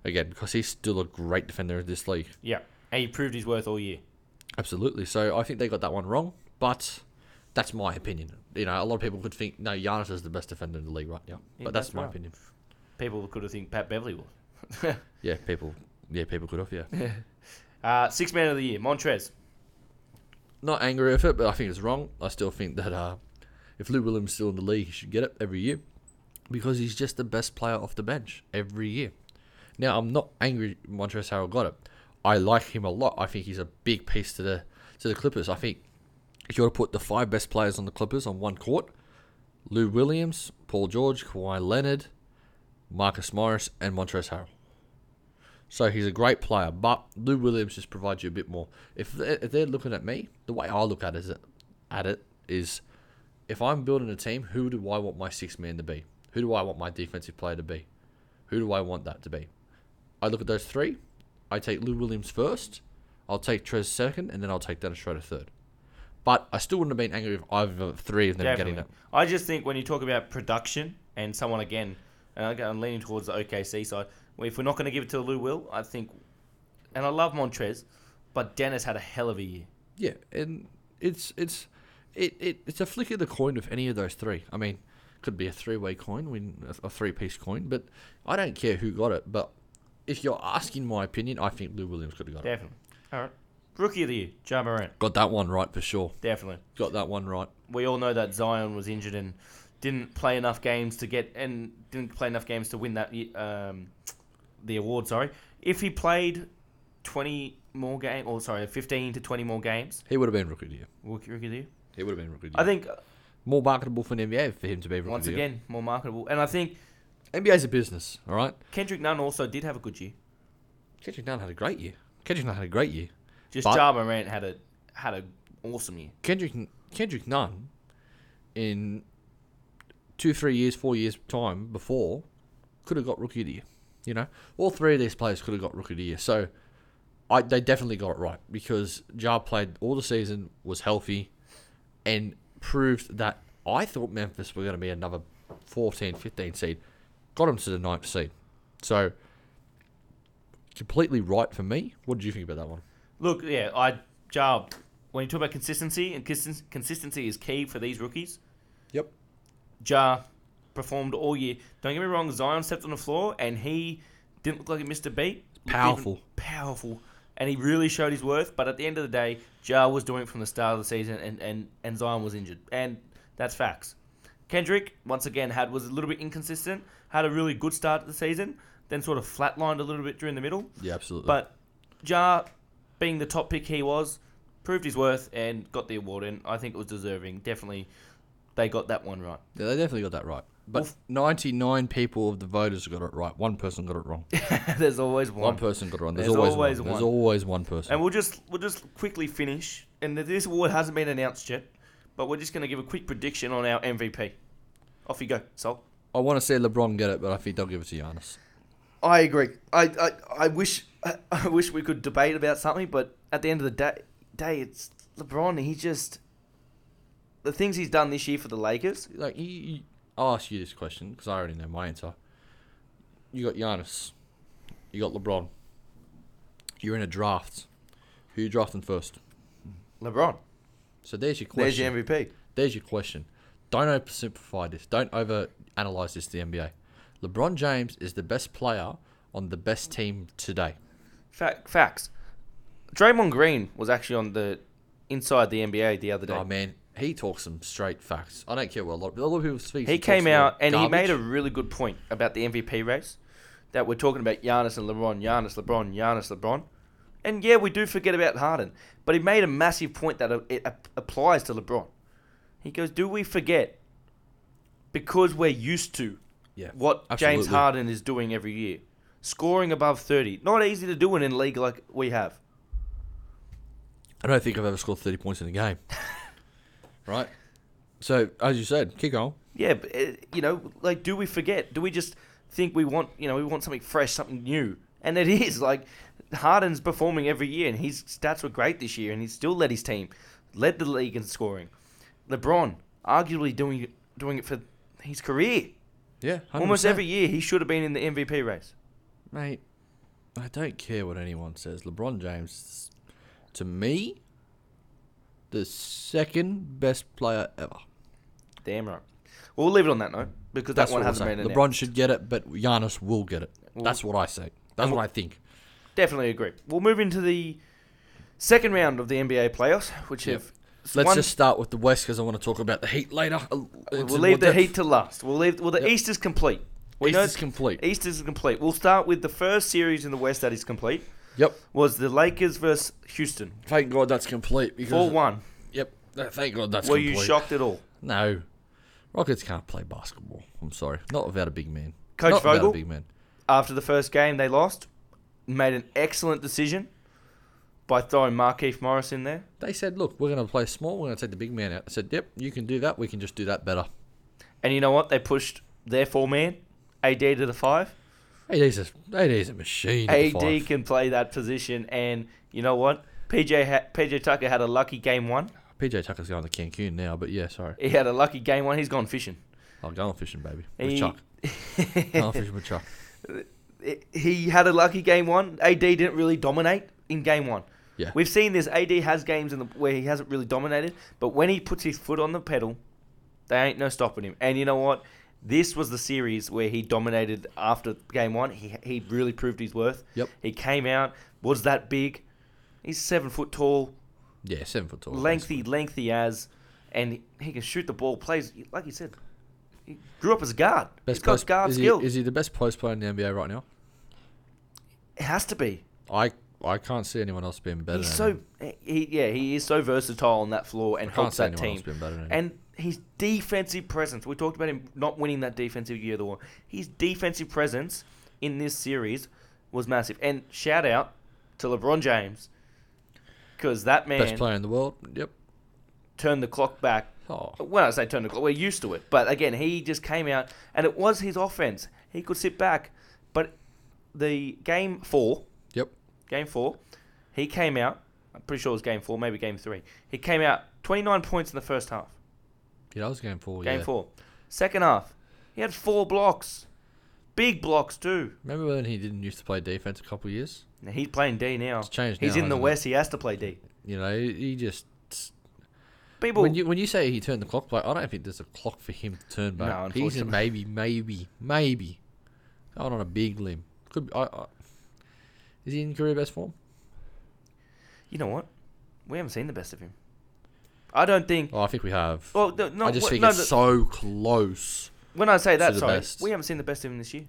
Speaker 1: again because he's still a great defender in this league.
Speaker 2: Yeah, and he proved his worth all year.
Speaker 1: Absolutely. So I think they got that one wrong. But that's my opinion. You know, a lot of people could think no, Giannis is the best defender in the league right now.
Speaker 2: Yeah,
Speaker 1: but that's,
Speaker 2: that's
Speaker 1: my
Speaker 2: right.
Speaker 1: opinion.
Speaker 2: People could have think Pat Beverly was. [laughs]
Speaker 1: Yeah, people. Yeah, people could have. Yeah. [laughs]
Speaker 2: Uh, six man of the year, Montrez.
Speaker 1: not angry with it, but I think it's wrong. I still think that uh, if Lou Williams is still in the league, he should get it every year because he's just the best player off the bench every year. Now, I'm not angry Montrezl Harrell got it. I like him a lot. I think he's a big piece to the to the Clippers. I think if you were to put the five best players on the Clippers on one court, Lou Williams, Paul George, Kawhi Leonard, Marcus Morris, and Montrezl Harrell. So he's a great player, but Lou Williams just provides you a bit more. If they're, if they're looking at me, the way I look at it, is, at it is, if I'm building a team, who do I want my sixth man to be? Who do I want my defensive player to be? Who do I want that to be? I look at those three. I take Lou Williams first. I'll take Trez second, and then I'll take Dennis Schroeder third. But I still wouldn't have been angry if either of three of them
Speaker 2: Definitely.
Speaker 1: getting it.
Speaker 2: I just think when you talk about production and someone again, and I'm leaning towards the OKC side. If we're not going to give it to Lou Will, I think, and I love Montrez, but Dennis had a hell of a year.
Speaker 1: Yeah, and it's it's it, it it's a flick of the coin with any of those three. I mean, could be a three way coin, win a, a three piece coin, but I don't care who got it. But if you're asking my opinion, I think Lou Williams could have got it.
Speaker 2: Definitely. All right. Rookie of the year, Ja Morant.
Speaker 1: Got that one right for sure.
Speaker 2: Definitely.
Speaker 1: Got that one right.
Speaker 2: We all know that Zion was injured and didn't play enough games to get and didn't play enough games to win that um, the award. Sorry, if he played twenty more game, or sorry, fifteen to twenty more games,
Speaker 1: He would have been rookie of the year.
Speaker 2: rookie rookie of the year.
Speaker 1: He would have been rookie of the year.
Speaker 2: I think uh,
Speaker 1: More marketable for an NBA for him to be rookie
Speaker 2: once
Speaker 1: of the year.
Speaker 2: again more marketable, and I think
Speaker 1: NBA's a business, all right.
Speaker 2: Kendrick Nunn also did have a good year.
Speaker 1: Kendrick Nunn had a great year. Kendrick Nunn had a great year.
Speaker 2: Just
Speaker 1: But-
Speaker 2: Ja Morant had a had a awesome year.
Speaker 1: Kendrick Kendrick Nunn in two, three years, four years time before could have got rookie of the year. You know, all three of these players could have got rookie of the year. So, I they definitely got it right because Ja played all the season, was healthy, and proved that I thought Memphis were going to be another 14, 15 seed. Got them to the ninth seed. So, completely right for me. What did you think about that one?
Speaker 2: Look, yeah, I Ja. When you talk about consistency, and consistency is key for these rookies.
Speaker 1: Yep.
Speaker 2: Ja performed all year. Don't get me wrong, Zion stepped on the floor and he didn't look like he missed a beat.
Speaker 1: Powerful.
Speaker 2: Powerful. And he really showed his worth. But at the end of the day, Ja was doing it from the start of the season and, and, and Zion was injured. And that's facts. Kendrick, once again, had was a little bit inconsistent, had a really good start to the season, then sort of flatlined a little bit during the middle.
Speaker 1: Yeah, absolutely.
Speaker 2: But Ja, being the top pick he was, proved his worth and got the award. And I think it was deserving. Definitely, they got that one right.
Speaker 1: Yeah, they definitely got that right. But
Speaker 2: Well,
Speaker 1: 99 people of the voters got it right. One person got it wrong. [laughs]
Speaker 2: There's always one.
Speaker 1: One person got it wrong. There's, always, one. There's always one person.
Speaker 2: And we'll just we'll just quickly finish. And this award hasn't been announced yet, but we're just going to give a quick prediction on our MVP. Off you go, Salt.
Speaker 1: I want to see LeBron get it, but I think they'll give it to Giannis.
Speaker 2: I agree. I, I, I wish [laughs] I wish we could debate about something, but at the end of the day, day it's LeBron. He just the things he's done this year for the Lakers.
Speaker 1: Like, you, you, I'll ask you this question because I already know my answer. You got Giannis. You got LeBron. You're in a draft. Who you drafting first?
Speaker 2: LeBron.
Speaker 1: So there's your
Speaker 2: There's
Speaker 1: question.
Speaker 2: your MVP.
Speaker 1: There's your question. Don't oversimplify this. Don't over analyze this to the NBA. LeBron James is the best player on the best team today.
Speaker 2: Fact, facts. Draymond Green was actually on the inside the NBA the other day.
Speaker 1: Oh man, he talks some straight facts. I don't care what a lot, a lot of people speak.
Speaker 2: he came out and he made a really good point about the MVP race. That we're talking about Giannis and LeBron, Giannis, LeBron, Giannis, LeBron. And yeah, we do forget about Harden, but he made a massive point that it applies to LeBron. He goes, "Do we forget because we're used to
Speaker 1: yeah.
Speaker 2: what James
Speaker 1: absolutely.
Speaker 2: Harden is doing every year, scoring above 30. Not easy to do in a league like we have.
Speaker 1: I don't think I've ever scored thirty points in a game. [laughs] right. So as you said, kick on.
Speaker 2: Yeah, but, uh, you know, like, do we forget? Do we just think we want, you know, we want something fresh, something new? And it is like Harden's performing every year, and his stats were great this year, and he still led his team, led the league in scoring. LeBron, arguably doing it, doing it for his career.
Speaker 1: Yeah, 100%.
Speaker 2: Almost every year, he should have been in the MVP race.
Speaker 1: mate. I don't care what anyone says. LeBron James, to me, the second best player ever.
Speaker 2: Damn right. Well, We'll leave it on that note because
Speaker 1: That's
Speaker 2: that one
Speaker 1: what
Speaker 2: hasn't been
Speaker 1: LeBron
Speaker 2: announced.
Speaker 1: should get it, but Giannis will get it.
Speaker 2: Well-
Speaker 1: That's what I say. That's what I think.
Speaker 2: Definitely agree. We'll move into the second round of the NBA playoffs, which
Speaker 1: Yep.
Speaker 2: have
Speaker 1: Let's
Speaker 2: one-
Speaker 1: just start with the West because I want to talk about the Heat later. Uh,
Speaker 2: We'll leave the. Heat to last. We'll leave. Well, the
Speaker 1: Yep.
Speaker 2: East is complete. We
Speaker 1: East
Speaker 2: know
Speaker 1: is complete.
Speaker 2: East is complete. We'll start with the first series in the West that is complete.
Speaker 1: Yep.
Speaker 2: Was the Lakers versus Houston,
Speaker 1: Thank God that's complete. Because,
Speaker 2: four one.
Speaker 1: Yep. Thank God that's complete.
Speaker 2: Were
Speaker 1: complete.
Speaker 2: you shocked at all?
Speaker 1: No. Rockets can't play basketball. I'm sorry. Not without a big man.
Speaker 2: Coach
Speaker 1: Not without
Speaker 2: Vogel?
Speaker 1: a big man.
Speaker 2: After the first game, they lost. Made an excellent decision by throwing Markieff Morris in there.
Speaker 1: They said, look, we're going to play small. We're going to take the big man out. I said, yep, you can do that. We can just do that better.
Speaker 2: And you know what? They pushed their four man, AD to the five.
Speaker 1: AD's a, AD's a machine.
Speaker 2: AD can play that position, and you know what? PJ ha- PJ Tucker had a lucky game one.
Speaker 1: PJ Tucker's going to Cancun now, but yeah, sorry.
Speaker 2: He had a lucky game one. He's gone fishing.
Speaker 1: I'll go on fishing, baby. With
Speaker 2: He-
Speaker 1: Chuck. [laughs] Go on fishing with Chuck.
Speaker 2: he had a lucky game one. AD didn't really dominate in game one.
Speaker 1: Yeah.
Speaker 2: We've seen this. AD has games in the where he hasn't really dominated, but when he puts his foot on the pedal, they ain't no stopping him. And you know what? This was the series where he dominated after game one. He he really proved his worth.
Speaker 1: Yep.
Speaker 2: He came out, was that big. He's seven foot tall,
Speaker 1: Yeah, seven foot tall.
Speaker 2: lengthy, lengthy as, and he can shoot the ball. Plays like you said. He grew up as a guard.
Speaker 1: Best
Speaker 2: He's got
Speaker 1: post,
Speaker 2: guard
Speaker 1: is,
Speaker 2: skill.
Speaker 1: he, is he the best post player in the NBA right now?
Speaker 2: it has to be.
Speaker 1: I I can't see anyone else being better.
Speaker 2: He's
Speaker 1: than
Speaker 2: so
Speaker 1: him.
Speaker 2: he yeah he is so versatile on that floor and
Speaker 1: I can't
Speaker 2: helps
Speaker 1: see
Speaker 2: that
Speaker 1: anyone
Speaker 2: team.
Speaker 1: else being better than him.
Speaker 2: And his defensive presence. We talked about him not winning that defensive year of the war. His defensive presence in this series was massive. And shout out to LeBron James because that man
Speaker 1: Best player in the world. Yep.
Speaker 2: turned the clock back.
Speaker 1: Oh,
Speaker 2: When I say turn the clock, we're used to it. But again, he just came out and it was his offense. He could sit back, but the game four
Speaker 1: yep.
Speaker 2: Game four, he came out. I'm pretty sure it was game four, maybe game three. He came out 29 points in the first half.
Speaker 1: Yeah, that was game four.
Speaker 2: Game
Speaker 1: yeah.
Speaker 2: four. Second half, he had four blocks. Big blocks, too.
Speaker 1: Remember when he didn't used to play defense a couple of years?
Speaker 2: Now, he's playing D now.
Speaker 1: It's changed
Speaker 2: He's
Speaker 1: now,
Speaker 2: in the
Speaker 1: it?
Speaker 2: West. He has to play D.
Speaker 1: You know, he, just
Speaker 2: People.
Speaker 1: when you when you say he turned the clock back, I don't think there's a clock for him to turn back.
Speaker 2: No,
Speaker 1: He's in maybe, maybe, maybe going on a big limb. Could I, I, is he in career best form?
Speaker 2: you know what? We haven't seen the best of him. I don't think.
Speaker 1: Oh, I think we have.
Speaker 2: Well, no, no,
Speaker 1: I just think
Speaker 2: no,
Speaker 1: it's
Speaker 2: no,
Speaker 1: so close.
Speaker 2: when I say that, sorry,
Speaker 1: best.
Speaker 2: we haven't seen the best of him this year.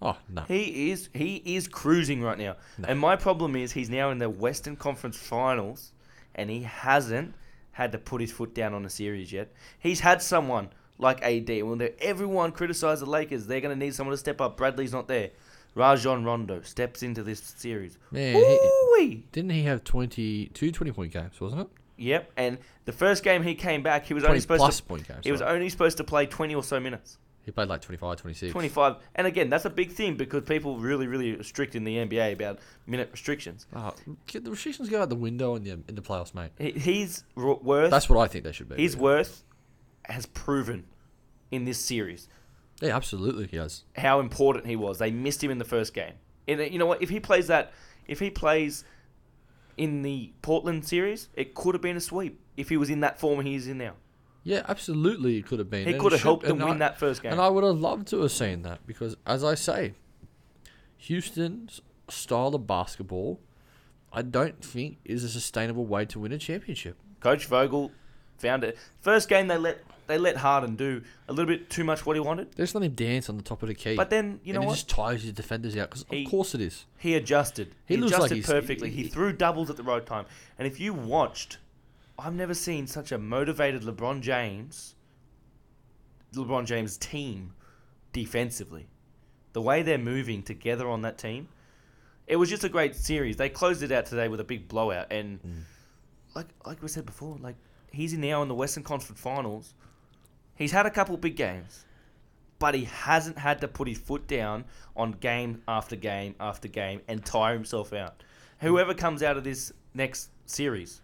Speaker 1: Oh no.
Speaker 2: He is he is cruising right now.
Speaker 1: No.
Speaker 2: And my problem is he's now in the Western Conference Finals and he hasn't had to put his foot down on a series yet. He's had someone like AD. When everyone criticized the Lakers, they're going to need someone to step up. Bradley's not there. Rajon Rondo steps into this series.
Speaker 1: Man, he, didn't he have 20, two 20 point games, wasn't it?
Speaker 2: Yep, and the first game he came back, he was only supposed
Speaker 1: plus
Speaker 2: to
Speaker 1: point games.
Speaker 2: he was only supposed to play 20 or so minutes.
Speaker 1: he played like 25, 26.
Speaker 2: 25. And again, that's a big thing because people really really are strict in the NBA about minute restrictions.
Speaker 1: Oh, the restrictions go out the window in the in the playoffs, mate.
Speaker 2: He, he's worth
Speaker 1: That's what I think they should be.
Speaker 2: his
Speaker 1: yeah.
Speaker 2: worth has proven in this series
Speaker 1: Yeah, absolutely, he has.
Speaker 2: how important he was. They missed him in the first game. And uh, you know what? If he plays that, if he plays in the Portland series, it could have been a sweep if he was in that form he is in now.
Speaker 1: Yeah, absolutely, it could have been.
Speaker 2: He could have helped them win
Speaker 1: I-
Speaker 2: that first game.
Speaker 1: And I would have loved to have seen that because, as I say, Houston's style of basketball, I don't think is a sustainable way to win a championship.
Speaker 2: Coach Vogel found it. First game they let they let Harden do a little bit too much what he wanted,
Speaker 1: They just let him dance on the top of the key.
Speaker 2: but then you know
Speaker 1: and he
Speaker 2: what?
Speaker 1: just tires his defenders out because, of course, it is.
Speaker 2: He adjusted. He,
Speaker 1: He looks
Speaker 2: adjusted
Speaker 1: he's-
Speaker 2: perfectly.
Speaker 1: he-
Speaker 2: He,
Speaker 1: he-
Speaker 2: threw doubles at the right time. And if you watched, I've never seen such a motivated LeBron James, LeBron James team defensively. The way they're moving together on that team, it was just a great series. They closed it out today with a big blowout. And mm. like like we said before, like he's now in the Western Conference Finals. He's had a couple big games but he hasn't had to put his foot down on game after game after game and tire himself out. Whoever comes out of this next series,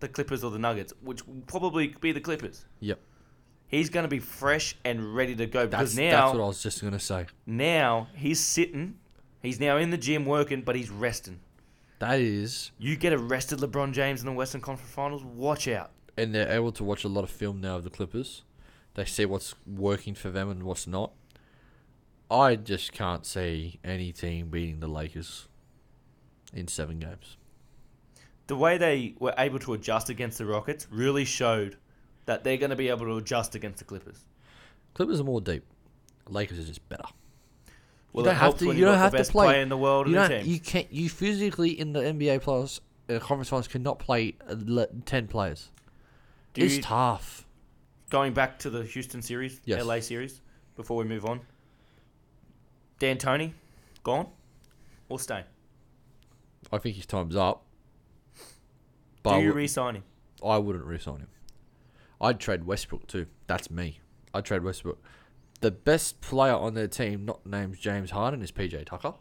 Speaker 2: the Clippers or the Nuggets, which will probably be the Clippers,
Speaker 1: Yep.
Speaker 2: he's going to be fresh and ready to go because
Speaker 1: That's,
Speaker 2: now
Speaker 1: that's what I was just going to say.
Speaker 2: now he's sitting, he's now in the gym working, but he's resting.
Speaker 1: That is,
Speaker 2: You get a rested LeBron James in the Western Conference Finals, watch out.
Speaker 1: and they're able to watch a lot of film now of the Clippers. They see what's working for them and what's not. I just can't see any team beating the Lakers in seven games.
Speaker 2: The way they were able to adjust against the Rockets really showed that they're going to be able to adjust against the Clippers.
Speaker 1: Clippers are more deep. Lakers are just better.
Speaker 2: Well,
Speaker 1: you don't have to. You don't have to play
Speaker 2: player in the world
Speaker 1: You don't.
Speaker 2: team.
Speaker 1: You can't. You physically in the NBA plus uh, conference finals cannot play uh, ten players.
Speaker 2: Do
Speaker 1: it's
Speaker 2: you-
Speaker 1: tough.
Speaker 2: Going back to the Houston series,
Speaker 1: Yes.
Speaker 2: LA series, before we move on. D'Antoni, gone or stay?
Speaker 1: I think his time's up. But
Speaker 2: Do you re-sign him?
Speaker 1: I wouldn't re-sign him. I'd trade Westbrook too. That's me. I'd trade Westbrook. The best player on their team, not named James Harden, is PJ Tucker.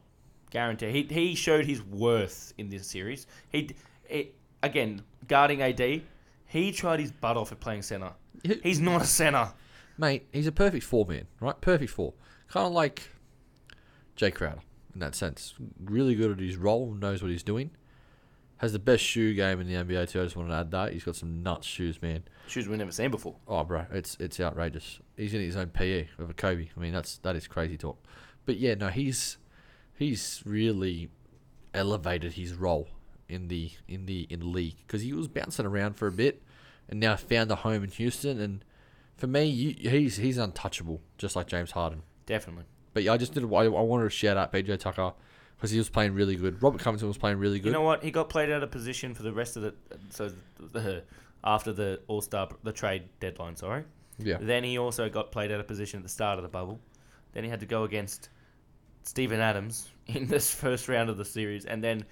Speaker 2: Guarantee. He he showed his worth in this series. He, it, again guarding AD. He tried his butt off at playing center. He's not a center.
Speaker 1: Mate, he's a perfect four man, right? Perfect four. Kind of like Jae Crowder in that sense. Really good at his role, knows what he's doing. Has the best shoe game in the NBA too. I just want to add that he's got some nuts shoes, man.
Speaker 2: Shoes we've never seen before.
Speaker 1: Oh, bro, it's it's outrageous. He's in his own PE a Kobe. I mean, that's that is crazy talk. But yeah, no, he's he's really elevated his role in the in the in the league because he was bouncing around for a bit, and now found a home in Houston. And for me, you, he's he's untouchable, just like James Harden.
Speaker 2: Definitely.
Speaker 1: But yeah, I just did. I, I wanted to shout out PJ Tucker because he was playing really good. Robert Covington was playing really good.
Speaker 2: You know what? He got played out of position for the rest of the so the, after the All Star the trade deadline. Sorry.
Speaker 1: yeah,
Speaker 2: Then he also got played out of position at the start of the bubble. Then he had to go against Stephen Adams [laughs] in this first round of the series, and then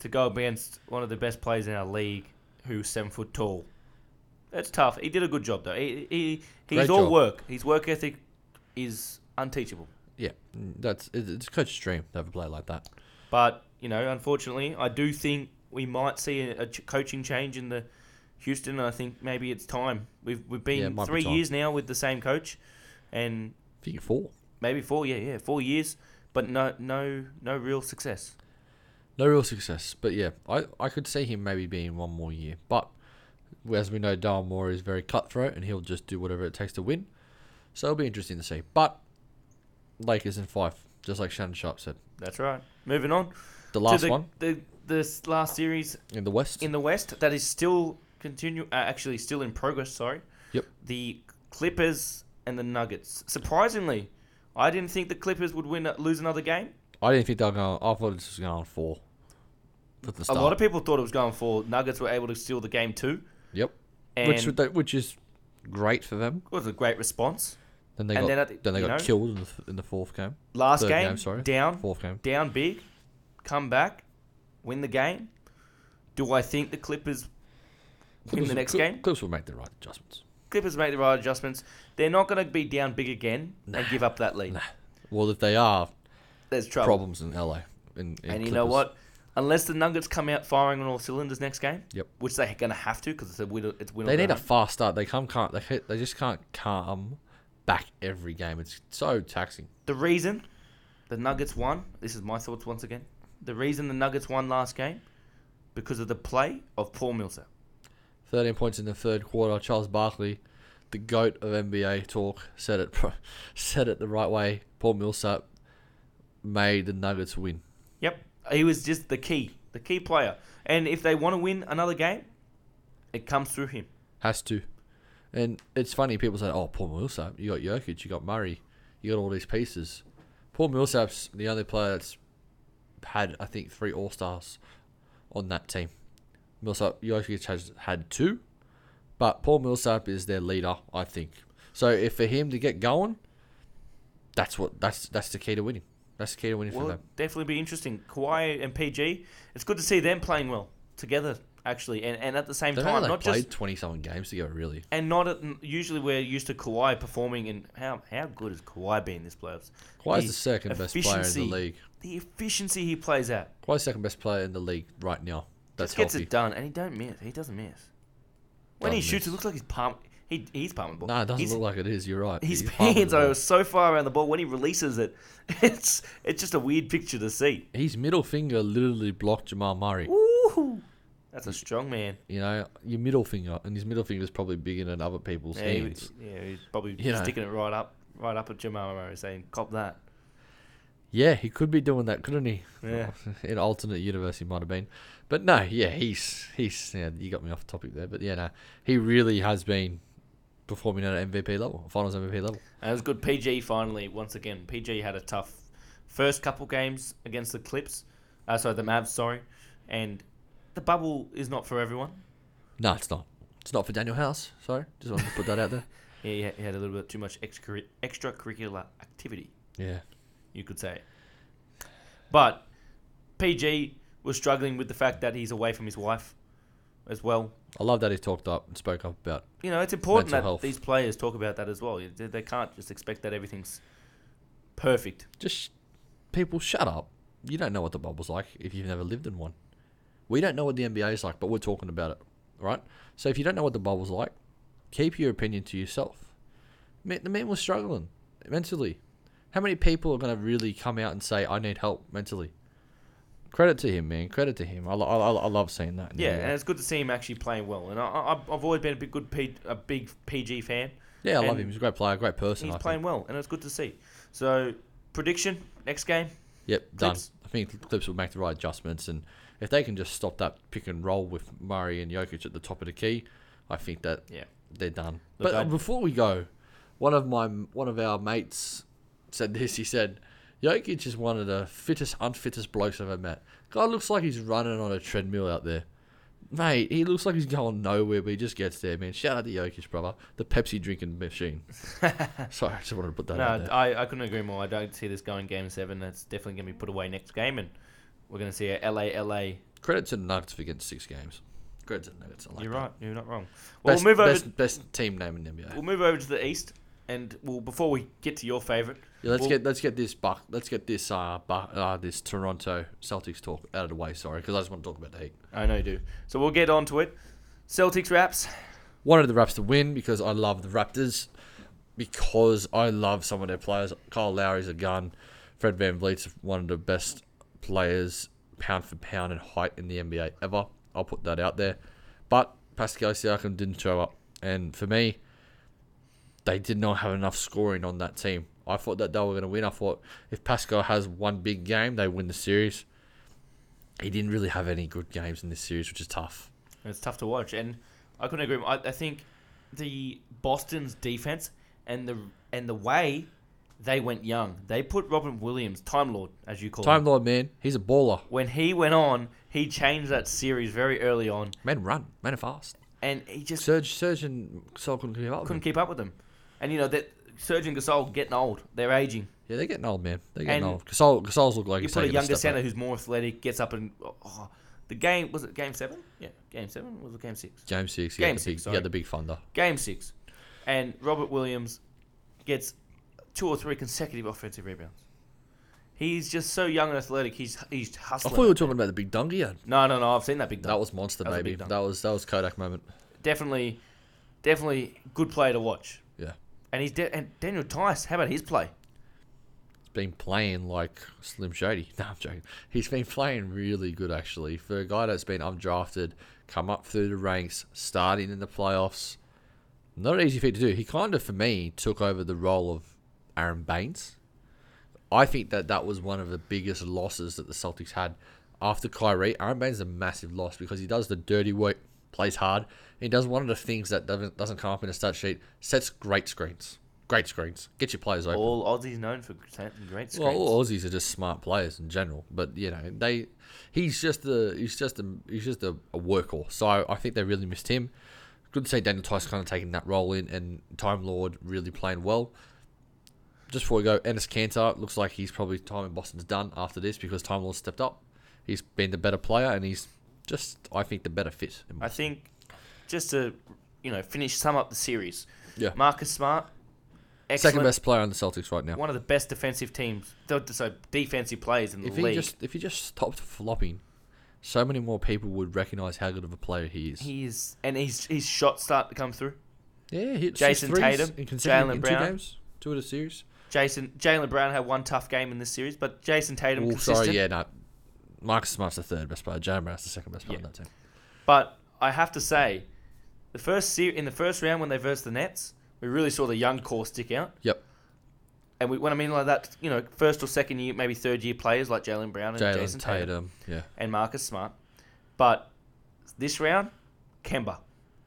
Speaker 2: to go against one of the best players in our league, who's seven foot tall. That's tough. He did a good job though. He, he he's
Speaker 1: Great
Speaker 2: all
Speaker 1: job.
Speaker 2: work. His work ethic is unteachable.
Speaker 1: yeah, that's it, it's coach's dream to have a player like that.
Speaker 2: But you know, unfortunately, I do think we might see a, a coaching change in the Houston. And I think maybe it's time. We've we've been
Speaker 1: be
Speaker 2: three
Speaker 1: time.
Speaker 2: years now with the same coach, and
Speaker 1: I think four.
Speaker 2: maybe four. Yeah, yeah, four years, but no, no, no real success.
Speaker 1: No real success, but yeah, I, I could see him maybe being one more year. But as we know, Daryl Morey is very cutthroat and he'll just do whatever it takes to win. So it'll be interesting to see. But Lakers in five, just like Shannon Sharpe said.
Speaker 2: That's right. Moving on
Speaker 1: The last
Speaker 2: the,
Speaker 1: one
Speaker 2: the this last series
Speaker 1: in the West.
Speaker 2: in the West that is still continue. Uh, actually, still in progress. Sorry.
Speaker 1: Yep.
Speaker 2: The Clippers and the Nuggets. Surprisingly, I didn't think the Clippers would win lose another game.
Speaker 1: I didn't think they were going. I thought this was going on four. At the
Speaker 2: A lot of people thought it was going for Nuggets were able to steal the game too,
Speaker 1: Yep.
Speaker 2: and
Speaker 1: Which would they- which is great for them.
Speaker 2: it was a great response.
Speaker 1: Then they
Speaker 2: And
Speaker 1: got
Speaker 2: then
Speaker 1: then, they got
Speaker 2: know-
Speaker 1: killed in the, in the fourth game.
Speaker 2: Last
Speaker 1: Third
Speaker 2: game,
Speaker 1: game, sorry.
Speaker 2: down,
Speaker 1: Fourth game.
Speaker 2: down big, come back, win the game. Do I think the Clippers win the next
Speaker 1: Clip-
Speaker 2: game?
Speaker 1: Clippers will make the right adjustments.
Speaker 2: Clippers make the right adjustments. They're not going to be down big again and give up that lead.
Speaker 1: Nah. Well, if they are,
Speaker 2: There's trouble.
Speaker 1: problems in LA. In, in
Speaker 2: And you know
Speaker 1: Clippers.
Speaker 2: what? Unless the Nuggets come out firing on all cylinders next game,
Speaker 1: Yep.
Speaker 2: which they're going to have to because it's a win. It's win
Speaker 1: They need a fast start. They come can't. They ca- they just can't come back every game. It's so taxing.
Speaker 2: The reason the Nuggets won, this is my thoughts once again. The reason the Nuggets won last game because of the play of Paul Millsap.
Speaker 1: Thirteen points in the third quarter. Charles Barkley, the goat of NBA talk, said it [laughs] said it the right way. Paul Millsap made the Nuggets win.
Speaker 2: He was just the key, the key player. And if they want to win another game, it comes through him.
Speaker 1: Has to. And it's funny, people say, oh, Paul Millsap, you got Jokic, you got Murray, you got all these pieces. Paul Millsap's the only player that's had, I think, three All Stars on that team. Millsap, Jokic has had two, but Paul Millsap is their leader, I think. So if for him to get going, that's what that's that's the key to winning. That's the key to winning
Speaker 2: Well,
Speaker 1: for them.
Speaker 2: definitely be interesting. Kawhi and PG, it's good to see them playing well together, actually, and, and at the same
Speaker 1: They've
Speaker 2: time, not
Speaker 1: played
Speaker 2: just
Speaker 1: twenty something games together, really.
Speaker 2: and not at, usually we're used to Kawhi performing. And how how good has Kawhi been this playoffs?
Speaker 1: Kawhi's
Speaker 2: The
Speaker 1: the second best player in the league.
Speaker 2: The efficiency he plays at
Speaker 1: Kawhi's second best player in the league right now. That's
Speaker 2: just gets
Speaker 1: healthy.
Speaker 2: it done, and he don't miss. He doesn't miss. When he
Speaker 1: Doesn't
Speaker 2: shoots,
Speaker 1: miss.
Speaker 2: it looks like he's pumped. He he's pumping the ball.
Speaker 1: No, it doesn't
Speaker 2: He's-
Speaker 1: look like it is. You're right.
Speaker 2: His
Speaker 1: He's
Speaker 2: hands are so far around the ball. When he releases it, [laughs] it's it's just a weird picture to see.
Speaker 1: His middle finger literally blocked Jamal Murray.
Speaker 2: Ooh, that's a strong man.
Speaker 1: You know, your middle finger, and his middle finger is probably bigger than other people's
Speaker 2: Yeah, he,
Speaker 1: hands.
Speaker 2: yeah, he's probably
Speaker 1: You know.
Speaker 2: sticking it right up, right up at Jamal Murray, saying, "Cop that."
Speaker 1: Yeah, he could be doing that, couldn't he?
Speaker 2: Yeah. [laughs]
Speaker 1: In alternate universe, he might have been. But no, yeah, he's he's. Yeah, you got me off topic there, but yeah, no, he really has been performing at an MVP level, Finals MVP level.
Speaker 2: And it was good. PG finally, once again, PG had a tough first couple games against the Clips. Uh, sorry, the Mavs. Sorry, and the bubble is not for everyone.
Speaker 1: No, it's not. It's not for Danuel House. Sorry, just wanted to put that out there. [laughs]
Speaker 2: Yeah, he had- he had a little bit too much extra extracurricular activity.
Speaker 1: Yeah,
Speaker 2: you could say. But PG was struggling with the fact that he's away from his wife as well.
Speaker 1: I love that he talked up and spoke up about.
Speaker 2: You know, it's important
Speaker 1: Mental
Speaker 2: that
Speaker 1: health.
Speaker 2: these players talk about that as well. They, they can't just expect that everything's perfect.
Speaker 1: Just people, shut up. You don't know what the bubble's like if you've never lived in one. We don't know what the NBA is like, but we're talking about it, right? So if you don't know what the bubble's like, keep your opinion to yourself. Man, the man was struggling mentally. How many people are going to really come out and say, "I need help mentally"? Credit to him, man. Credit to him. I, lo- I, I, I love seeing that.
Speaker 2: Yeah, and it's good to see him actually playing well. And I, I, I've always been a big good P, a big PG fan.
Speaker 1: yeah, I love
Speaker 2: and
Speaker 1: him. He's a great player, great person.
Speaker 2: He's
Speaker 1: I
Speaker 2: playing
Speaker 1: think.
Speaker 2: well, and it's good to see. So prediction next game.
Speaker 1: Yep, done.
Speaker 2: Clips.
Speaker 1: I think Clips will make the right adjustments, and if they can just stop that pick and roll with Murray and Jokic at the top of the key, I think that
Speaker 2: Yeah.
Speaker 1: they're done.
Speaker 2: Look,
Speaker 1: but uh,
Speaker 2: I-
Speaker 1: before we go, one of my one of our mates said this. He said, "Jokic is one of the fittest, unfittest blokes I've ever met. Guy looks like he's running on a treadmill out there." Mate, he looks like he's going nowhere, but he just gets there, man. Shout out to Jokic, brother. The Pepsi drinking machine. [laughs] Sorry, I just wanted to put that
Speaker 2: No,
Speaker 1: out there.
Speaker 2: I, I couldn't agree more. I don't see this going game seven. That's definitely going to be put away next game, and we're going to see a LA LA.
Speaker 1: Credit to the Nuggets for getting six games. Credit to the Nuggets. I like
Speaker 2: You're
Speaker 1: that.
Speaker 2: right. You're not wrong. Well,
Speaker 1: Best,
Speaker 2: we'll move over.
Speaker 1: best, best team name in the NBA.
Speaker 2: We'll move over to the east, and well, before we get to your favorite,
Speaker 1: Yeah, let's
Speaker 2: we'll-
Speaker 1: get let's get this buck let's get this uh, bu- uh this Toronto Celtics talk out of the way. Sorry, because I just want to talk about the Heat.
Speaker 2: I know you do. So we'll get on to it. Celtics Raps.
Speaker 1: Wanted the Raps to win because I love the Raptors. Because I love some of their players. Kyle Lowry's a gun. Fred VanVleet's one of the best players, pound for pound and height in the NBA ever. I'll put that out there. But Pascal Siakam didn't show up, and for me, they did not have enough scoring on that team. I thought that they were going to win. I thought if Pascal has one big game, they win the series. He didn't really have any good games in this series, which is tough.
Speaker 2: It's tough to watch, and I couldn't agree. I, I think the Boston's defense and the and the way they went young. They put Robin Williams, Time Lord, as you call him.
Speaker 1: Time
Speaker 2: him.
Speaker 1: Lord, man, he's a baller.
Speaker 2: When he went on, he changed that series very early on,
Speaker 1: Man, run, man, are fast.
Speaker 2: and he just
Speaker 1: Serge, Serge, and Sol couldn't keep up.
Speaker 2: couldn't keep up with them. And you know that Serge and Gasol getting old. They're aging.
Speaker 1: Yeah, they're getting old, man. They're getting
Speaker 2: And
Speaker 1: old. Gasol, Gasol's look like.
Speaker 2: You put a younger center who's more athletic, gets up and oh, the game was it game seven? Yeah, game seven or was it game six?
Speaker 1: Game six,
Speaker 2: Game six,
Speaker 1: big, he
Speaker 2: sorry.
Speaker 1: had the big thunder.
Speaker 2: Game six, and Robert Williams gets two or three consecutive offensive rebounds. He's just so young and athletic. He's he's hustling.
Speaker 1: I thought you were talking about the big dunk he had.
Speaker 2: no, no, no. I've seen that big dunk.
Speaker 1: That was monster,
Speaker 2: That
Speaker 1: baby.
Speaker 2: dunk.
Speaker 1: That was that was Kodak moment.
Speaker 2: definitely, definitely good player to watch. And he's de- and Daniel Theis. How about his play?
Speaker 1: he's been playing like Slim Shady. [laughs] No, I'm joking. He's been playing really good actually for a guy that's been undrafted, come up through the ranks, starting in the playoffs. Not an easy feat to do. He kind of, for me, took over the role of Aron Baynes. I think that that was one of the biggest losses that the Celtics had after Kyrie. Aron Baynes is a massive loss because he does the dirty work, plays hard. He does one of the things that doesn't doesn't come up in a stat sheet. Sets great screens, great screens. Get your players open.
Speaker 2: All Aussies known for great screens.
Speaker 1: Well, all Aussies are just smart players in general, but you know they, he's just a he's just a he's just a, a workhorse. So I think they really missed him. Good to see Daniel Theis kind of taking that role in, and Time Lord really playing well. Just before we go, Enes Kanter looks like he's probably time in Boston's done after this because Time Lord stepped up. He's been the better player, and he's just I think the better fit.
Speaker 2: I think just to you know finish sum up the series.
Speaker 1: Yeah.
Speaker 2: Marcus Smart, excellent,
Speaker 1: second best player on the Celtics right now.
Speaker 2: one of the best defensive teams, so defensive players in the
Speaker 1: If he
Speaker 2: league.
Speaker 1: just if he just stopped flopping, so many more people would recognize how good of a player he is.
Speaker 2: he is, and his his shots start to come through.
Speaker 1: Yeah, he hit Jayson
Speaker 2: Tatum,
Speaker 1: Jaylen
Speaker 2: Brown.
Speaker 1: two games, two of the series.
Speaker 2: Jason Jaylen Brown had one tough game in this series, but Jayson Tatum
Speaker 1: Oh,
Speaker 2: consistent.
Speaker 1: sorry, yeah, no. Marcus Smart's the third best player. Jaylen Brown's the second best player
Speaker 2: Yeah.
Speaker 1: on that team.
Speaker 2: But I have to say, the first ser- in the first round when they versed the Nets, we really saw the young core stick out.
Speaker 1: Yep,
Speaker 2: And we, when I mean like that, you know, first or second year, maybe third year players like Jaylen Brown and
Speaker 1: Jalen
Speaker 2: Jayson
Speaker 1: Tatum.
Speaker 2: Tatum,
Speaker 1: Yeah,
Speaker 2: and Marcus Smart. But this round, Kemba,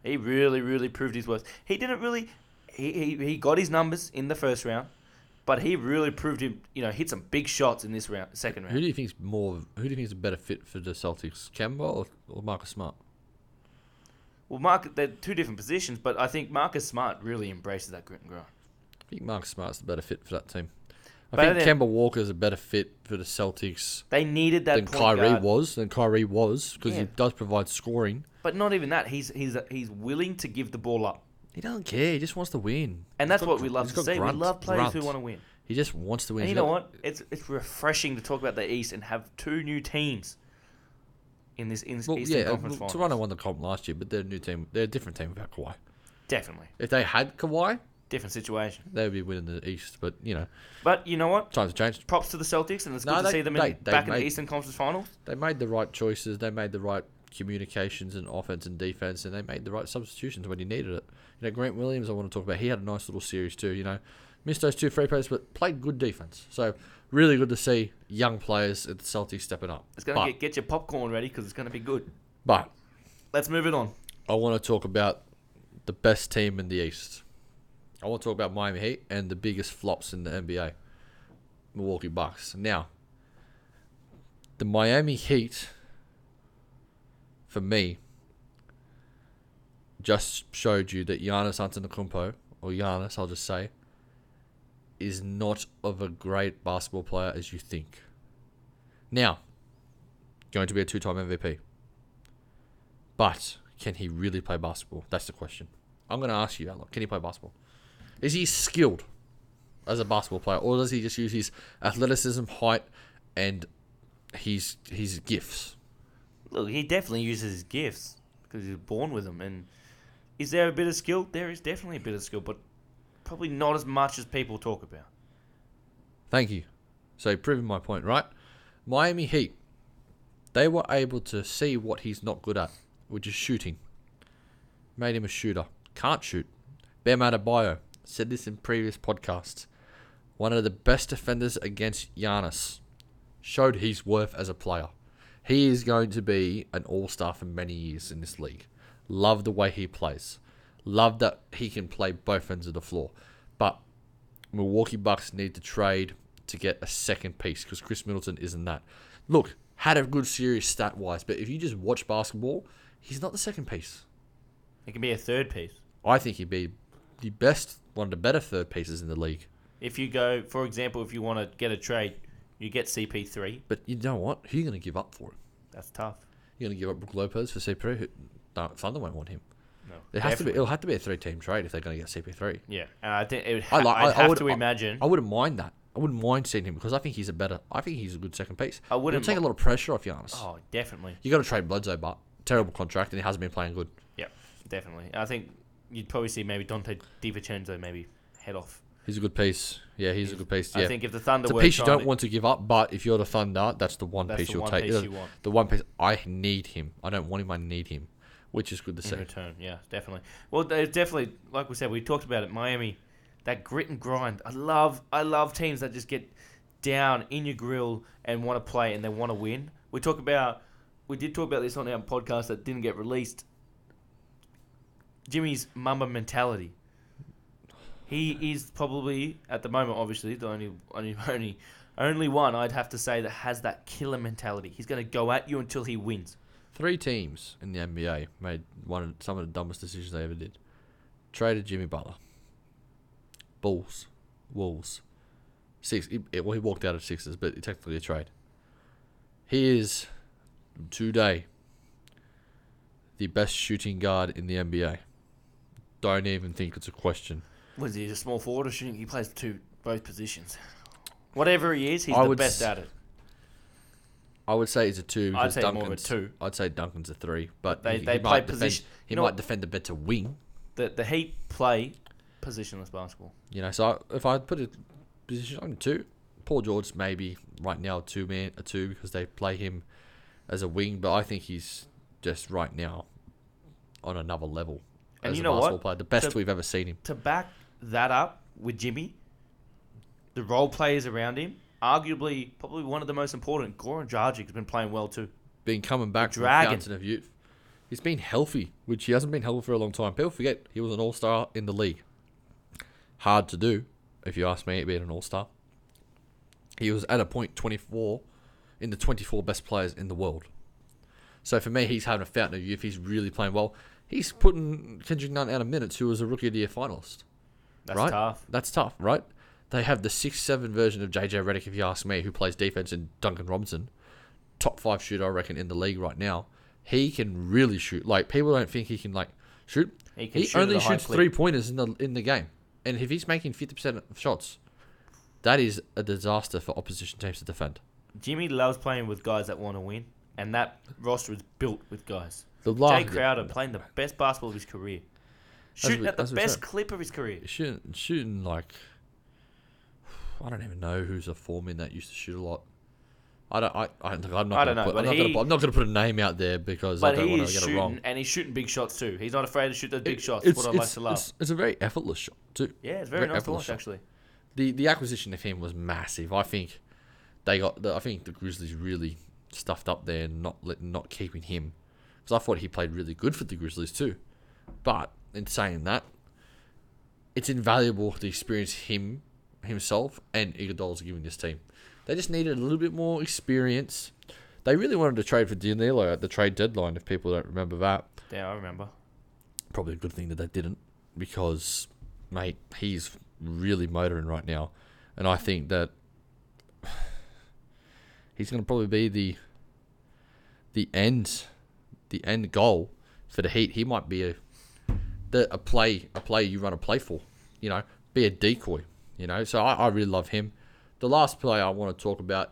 Speaker 2: he really, really proved his worth. He didn't really, he, he, he got his numbers in the first round, but he really proved him. You know, hit some big shots in this round, second round.
Speaker 1: who do you think's more? Who do you think is a better fit for the Celtics, Kemba or, or Marcus Smart?
Speaker 2: Well, Mark, they're two different positions, but I think Marcus Smart really embraces that grit and grind.
Speaker 1: I think Marcus Smart's the better fit for that team. I think Kemba Walker's a better fit for the Celtics
Speaker 2: They needed that
Speaker 1: than Kyrie
Speaker 2: guard.
Speaker 1: was. Than Kyrie was because
Speaker 2: Yeah.
Speaker 1: he does provide scoring.
Speaker 2: But not even that. He's he's he's willing to give the ball up,
Speaker 1: He doesn't care. He just wants to win.
Speaker 2: and
Speaker 1: He's
Speaker 2: that's
Speaker 1: got
Speaker 2: what we love
Speaker 1: he's
Speaker 2: to
Speaker 1: got
Speaker 2: see.
Speaker 1: grunt,
Speaker 2: we love players who
Speaker 1: grunt.
Speaker 2: want to win.
Speaker 1: He just wants to win.
Speaker 2: And you
Speaker 1: He's
Speaker 2: know
Speaker 1: got-
Speaker 2: what? It's it's refreshing to talk about the East and have two new teams in this in this
Speaker 1: Well,
Speaker 2: Eastern
Speaker 1: yeah, uh,
Speaker 2: Conference
Speaker 1: well,
Speaker 2: Finals.
Speaker 1: Toronto won the comp last year, but they're a new team. They're a different team without Kawhi.
Speaker 2: Definitely.
Speaker 1: If they had Kawhi,
Speaker 2: different situation.
Speaker 1: They would be winning the East, but you know,
Speaker 2: But you know what?
Speaker 1: times have changed.
Speaker 2: Props to the Celtics, and it's
Speaker 1: No,
Speaker 2: good to
Speaker 1: they-
Speaker 2: see them
Speaker 1: they-
Speaker 2: in,
Speaker 1: they
Speaker 2: back in
Speaker 1: made-
Speaker 2: the Eastern Conference Finals.
Speaker 1: They made the right choices. They made the right communications and offense and defense, and they made the right substitutions when you needed it. You know, Grant Williams, I want to talk about. He had a nice little series too. You know, missed those two free plays, but played good defense. So really good to see young players at the Celtics stepping up.
Speaker 2: It's going to get, get your popcorn ready because it's going to be good.
Speaker 1: but
Speaker 2: Let's move it on.
Speaker 1: I want to talk about the best team in the East. I want to talk about Miami Heat and the biggest flops in the NBA, Milwaukee Bucks. Now, the Miami Heat, for me, just showed you that Giannis Antetokounmpo, or Giannis, I'll just say, is not of a great basketball player as you think. Now, going to be a two-time MVP. But can he really play basketball? That's the question. I'm going to ask you, Alok, can he play basketball? Is he skilled as a basketball player, or does he just use his athleticism, height, and his his gifts?
Speaker 2: Look, he definitely uses his gifts because he's born with them. And is there a bit of skill? There is definitely a bit of skill, but probably not as much as people talk about.
Speaker 1: Thank you. So proving my point, right? Miami Heat, they were able to see what he's not good at, which is shooting. Made him a shooter. Can't shoot. Bam Adebayo said this in previous podcasts. One of the best defenders against Giannis. Showed his worth as a player. He is going to be an all-star for many years in this league. Love the way he plays. Love that he can play both ends of the floor. But Milwaukee Bucks need to trade to get a second piece because Khris Middleton isn't that. Look, had a good series stat wise, but if you just watch basketball, he's not the second piece.
Speaker 2: It can be a third piece.
Speaker 1: I think he'd be the best, one of the better third pieces in the league.
Speaker 2: If you go, for example, if you want to get a trade, you get CP3.
Speaker 1: But you know what? Who are you going to give up for him?
Speaker 2: That's tough.
Speaker 1: You're going to give up Brook Lopez for CP3? Who- No, Thunder won't want him.
Speaker 2: No,
Speaker 1: It has to be, it'll have to be a three-team trade if they're going to get CP3.
Speaker 2: Yeah, and I think it would.
Speaker 1: I
Speaker 2: Ha-
Speaker 1: like-
Speaker 2: I'd
Speaker 1: I- I
Speaker 2: have
Speaker 1: would-
Speaker 2: to
Speaker 1: I-
Speaker 2: imagine.
Speaker 1: I wouldn't mind that. I wouldn't mind seeing him because I think he's a better. I think he's a good second piece.
Speaker 2: I wouldn't
Speaker 1: It'll take a lot of pressure off Giannis.
Speaker 2: oh, definitely.
Speaker 1: You got to trade Bledsoe, but terrible contract, and he hasn't been playing good.
Speaker 2: Yeah, definitely. I think you'd probably see maybe Donte DiVincenzo maybe head off.
Speaker 1: He's a good piece. Yeah, he's a good piece. Yeah,
Speaker 2: I think if the Thunder
Speaker 1: it's a piece you don't want to give up. But if you're the Thunder, that's the one
Speaker 2: That's
Speaker 1: piece
Speaker 2: the
Speaker 1: you'll
Speaker 2: one
Speaker 1: take.
Speaker 2: piece
Speaker 1: The-
Speaker 2: you want.
Speaker 1: The one piece I need him. I don't want him. I need him, which is good to
Speaker 2: in
Speaker 1: see.
Speaker 2: return. Yeah, definitely. Well, definitely, like we said, we talked about it. Miami, that grit and grind. I love, I love teams that just get down in your grill and want to play and they want to win. We talk about, we did talk about this on our podcast that didn't get released. Jimmy's Mamba mentality. He is probably at the moment, obviously, the only, only, [laughs] only, only one I'd have to say that has that killer mentality. He's going to go at you until he wins.
Speaker 1: Three teams in the NBA made one of some of the dumbest decisions they ever did. Traded Jimmy Butler. Bulls, Wolves, six. He, well, he walked out of Sixers, but technically a trade. He is today the best shooting guard in the NBA. Don't even think it's a question.
Speaker 2: Was he a small forward or shooting? He plays two both positions. Whatever he is, he's
Speaker 1: I
Speaker 2: the
Speaker 1: would
Speaker 2: best
Speaker 1: s-
Speaker 2: at it.
Speaker 1: I would say he's a two.
Speaker 2: I'd
Speaker 1: because
Speaker 2: say more of a
Speaker 1: Duncan's-
Speaker 2: two.
Speaker 1: I'd say Duncan's a three, but
Speaker 2: They-
Speaker 1: he,
Speaker 2: they
Speaker 1: he
Speaker 2: play
Speaker 1: might defend,
Speaker 2: position-
Speaker 1: He
Speaker 2: you know
Speaker 1: might
Speaker 2: what?
Speaker 1: defend a better wing.
Speaker 2: The the Heat play positionless basketball.
Speaker 1: You know, so I, if I put a position on two, Paul George maybe right now a two man a two because they play him as a wing, but I think he's just right now on another level
Speaker 2: And
Speaker 1: as
Speaker 2: you
Speaker 1: a
Speaker 2: know what?
Speaker 1: basketball player, the best
Speaker 2: To-
Speaker 1: we've ever seen him.
Speaker 2: To back that up with Jimmy, the role players around him, arguably probably one of the most important. Goran Dragic has been playing well too.
Speaker 1: Been coming back from the
Speaker 2: Dragon.
Speaker 1: fountain of youth. He's been healthy, which he hasn't been healthy for a long time. People forget he was an all star in the league. Hard to do, if you ask me, being an all star. He was at a point 24 in the 24 best players in the world. So for me, he's having a fountain of youth. He's really playing well. He's putting Kendrick Nunn out of minutes, who was a rookie of the year finalist.
Speaker 2: That's
Speaker 1: right?
Speaker 2: tough.
Speaker 1: That's tough, right? They have the six-seven version of JJ Redick, if you ask me, who plays defense, and Duncan Robinson, top five shooter, I reckon, in the league right now. He can really shoot. Like people don't think he can like shoot.
Speaker 2: He can
Speaker 1: He
Speaker 2: shoot
Speaker 1: only shoots three pointers in the in the game, and if he's making fifty percent of shots, that is a disaster for opposition teams to defend.
Speaker 2: Jimmy loves playing with guys that want to win, and that roster is built with guys.
Speaker 1: The Jae
Speaker 2: Crowder playing the best basketball of his career. Shooting at the best
Speaker 1: said.
Speaker 2: clip of his career.
Speaker 1: shooting shooting like I don't even know who's a foreman that used to shoot a lot. I don't. I. I'm not.
Speaker 2: I don't know,
Speaker 1: Put, I'm not
Speaker 2: he-
Speaker 1: gonna. I'm not gonna put a name out there because I don't want to get it wrong.
Speaker 2: and he's shooting big shots too. He's not afraid to shoot those big
Speaker 1: It-
Speaker 2: shots.
Speaker 1: It's,
Speaker 2: what I like to love.
Speaker 1: it's, it's a very effortless shot too.
Speaker 2: yeah, it's very,
Speaker 1: very
Speaker 2: nice to
Speaker 1: effortless
Speaker 2: watch
Speaker 1: shot.
Speaker 2: actually.
Speaker 1: The the acquisition of him was massive. I think they got. The, I think the Grizzlies really stuffed up there, and not let, not keeping him because I thought he played really good for the Grizzlies too. But in saying that, it's invaluable to experience him himself and Iguodala's giving this team. They just needed a little bit more experience. They really wanted to trade for Danilo at the trade deadline. If people don't remember that,
Speaker 2: Yeah, I remember.
Speaker 1: probably a good thing that they didn't because, mate, he's really motoring right now, and I think that [sighs] he's going to probably be the the end the end goal for the Heat. He might be a the a play a play you run a play for, you know, be a decoy, you know. So I, I really love him. The last player I want to talk about,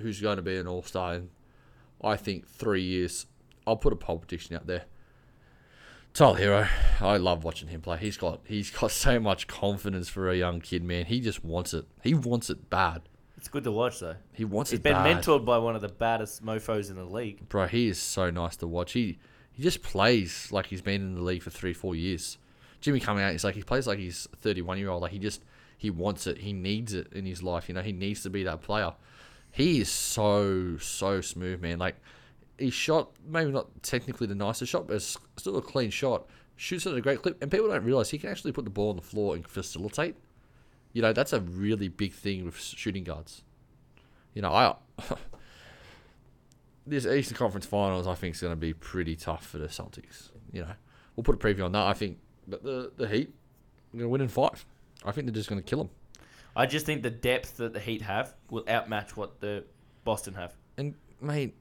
Speaker 1: who's going to be an All Star in, I think three years. I'll put a poll prediction out there. Tyler Herro, I love watching him play. He's got he's got so much confidence for a young kid, man. He just wants it. He wants it bad.
Speaker 2: It's good to watch though.
Speaker 1: He wants
Speaker 2: He's
Speaker 1: it
Speaker 2: been
Speaker 1: bad.
Speaker 2: mentored by one of the baddest mofo's in the league.
Speaker 1: Bro, he is so nice to watch. He he just plays like he's been in the league for three, four years. Jimmy coming out, he's like he plays like he's thirty one year old. Like he just he wants it. He needs it in his life. You know, he needs to be that player. He is so so smooth, man. Like he shot maybe not technically the nicest shot, but it's still a clean shot. Shoots it at a great clip, and people don't realize he can actually put the ball on the floor and facilitate. You know, that's a really big thing with shooting guards. You know, I [laughs] this Eastern Conference Finals, I think, is going to be pretty tough for the Celtics. You know, we'll put a preview on that. I think, but the the Heat are going to win in five. I think they're just going to kill them.
Speaker 2: I just think the depth that the Heat have will outmatch what the Boston have.
Speaker 1: And mate,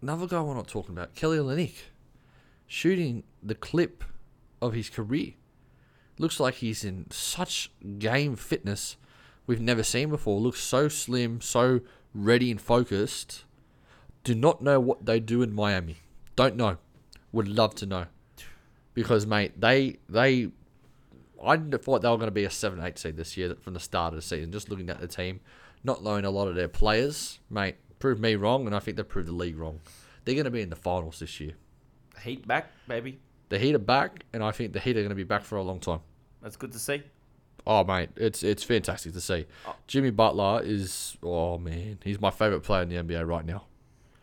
Speaker 1: another guy we're not talking about, Kelly Olynyk, shooting the clip of his career. Looks like he's in such game fitness we've never seen before. Looks so slim, so ready and focused. Do not know what they do in Miami. Don't know. Would love to know. Because mate, they they I didn't thought they were going to be a seven eight seed this year from the start of the season. Just looking at the team, not knowing a lot of their players, mate, proved me wrong, and I think they proved the league wrong. They're going to be in the finals this year.
Speaker 2: Heat back, baby.
Speaker 1: The Heat are back, and I think the Heat are going to be back for a long time.
Speaker 2: That's good to see.
Speaker 1: Oh mate, it's it's fantastic to see. Oh. Jimmy Butler is oh man, he's my favorite player in the NBA right now.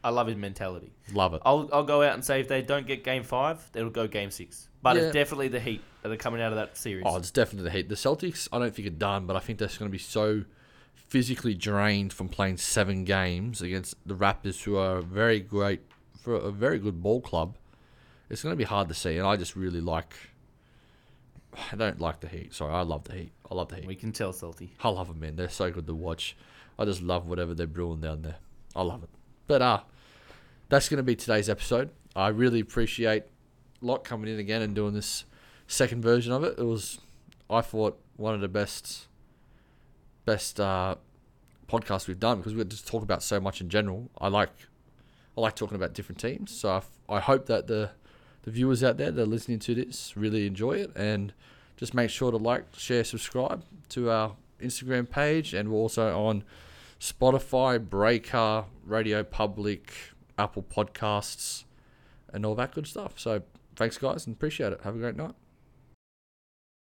Speaker 2: I love his mentality.
Speaker 1: Love it.
Speaker 2: I'll, I'll go out and say if they don't get game five, they'll go game six. But
Speaker 1: Yeah.
Speaker 2: it's definitely the Heat that are coming out of that series.
Speaker 1: Oh, it's definitely the Heat. The Celtics, I don't think are done, but I think they're going to be so physically drained from playing seven games against the Raptors, who are a very great for a very good ball club. It's going to be hard to see, and I just really like. I don't like the Heat. Sorry, I love the Heat. I love the Heat.
Speaker 2: we can tell Salty.
Speaker 1: I love them, man. They're so good to watch. I just love whatever they're brewing down there. I love it. But uh that's going to be today's episode. I really appreciate Lot coming in again and doing this second version of it. It was, I thought, one of the best, best uh, podcasts we've done because we just talk about so much in general. I like, I like talking about different teams. So I, hope that the, the viewers out there that are listening to this really enjoy it and just make sure to like, share, subscribe to our Instagram page, and we're also on Spotify, Breaker, Radio Public, Apple Podcasts, and all that good stuff. So thanks, guys, and appreciate it. Have a great night.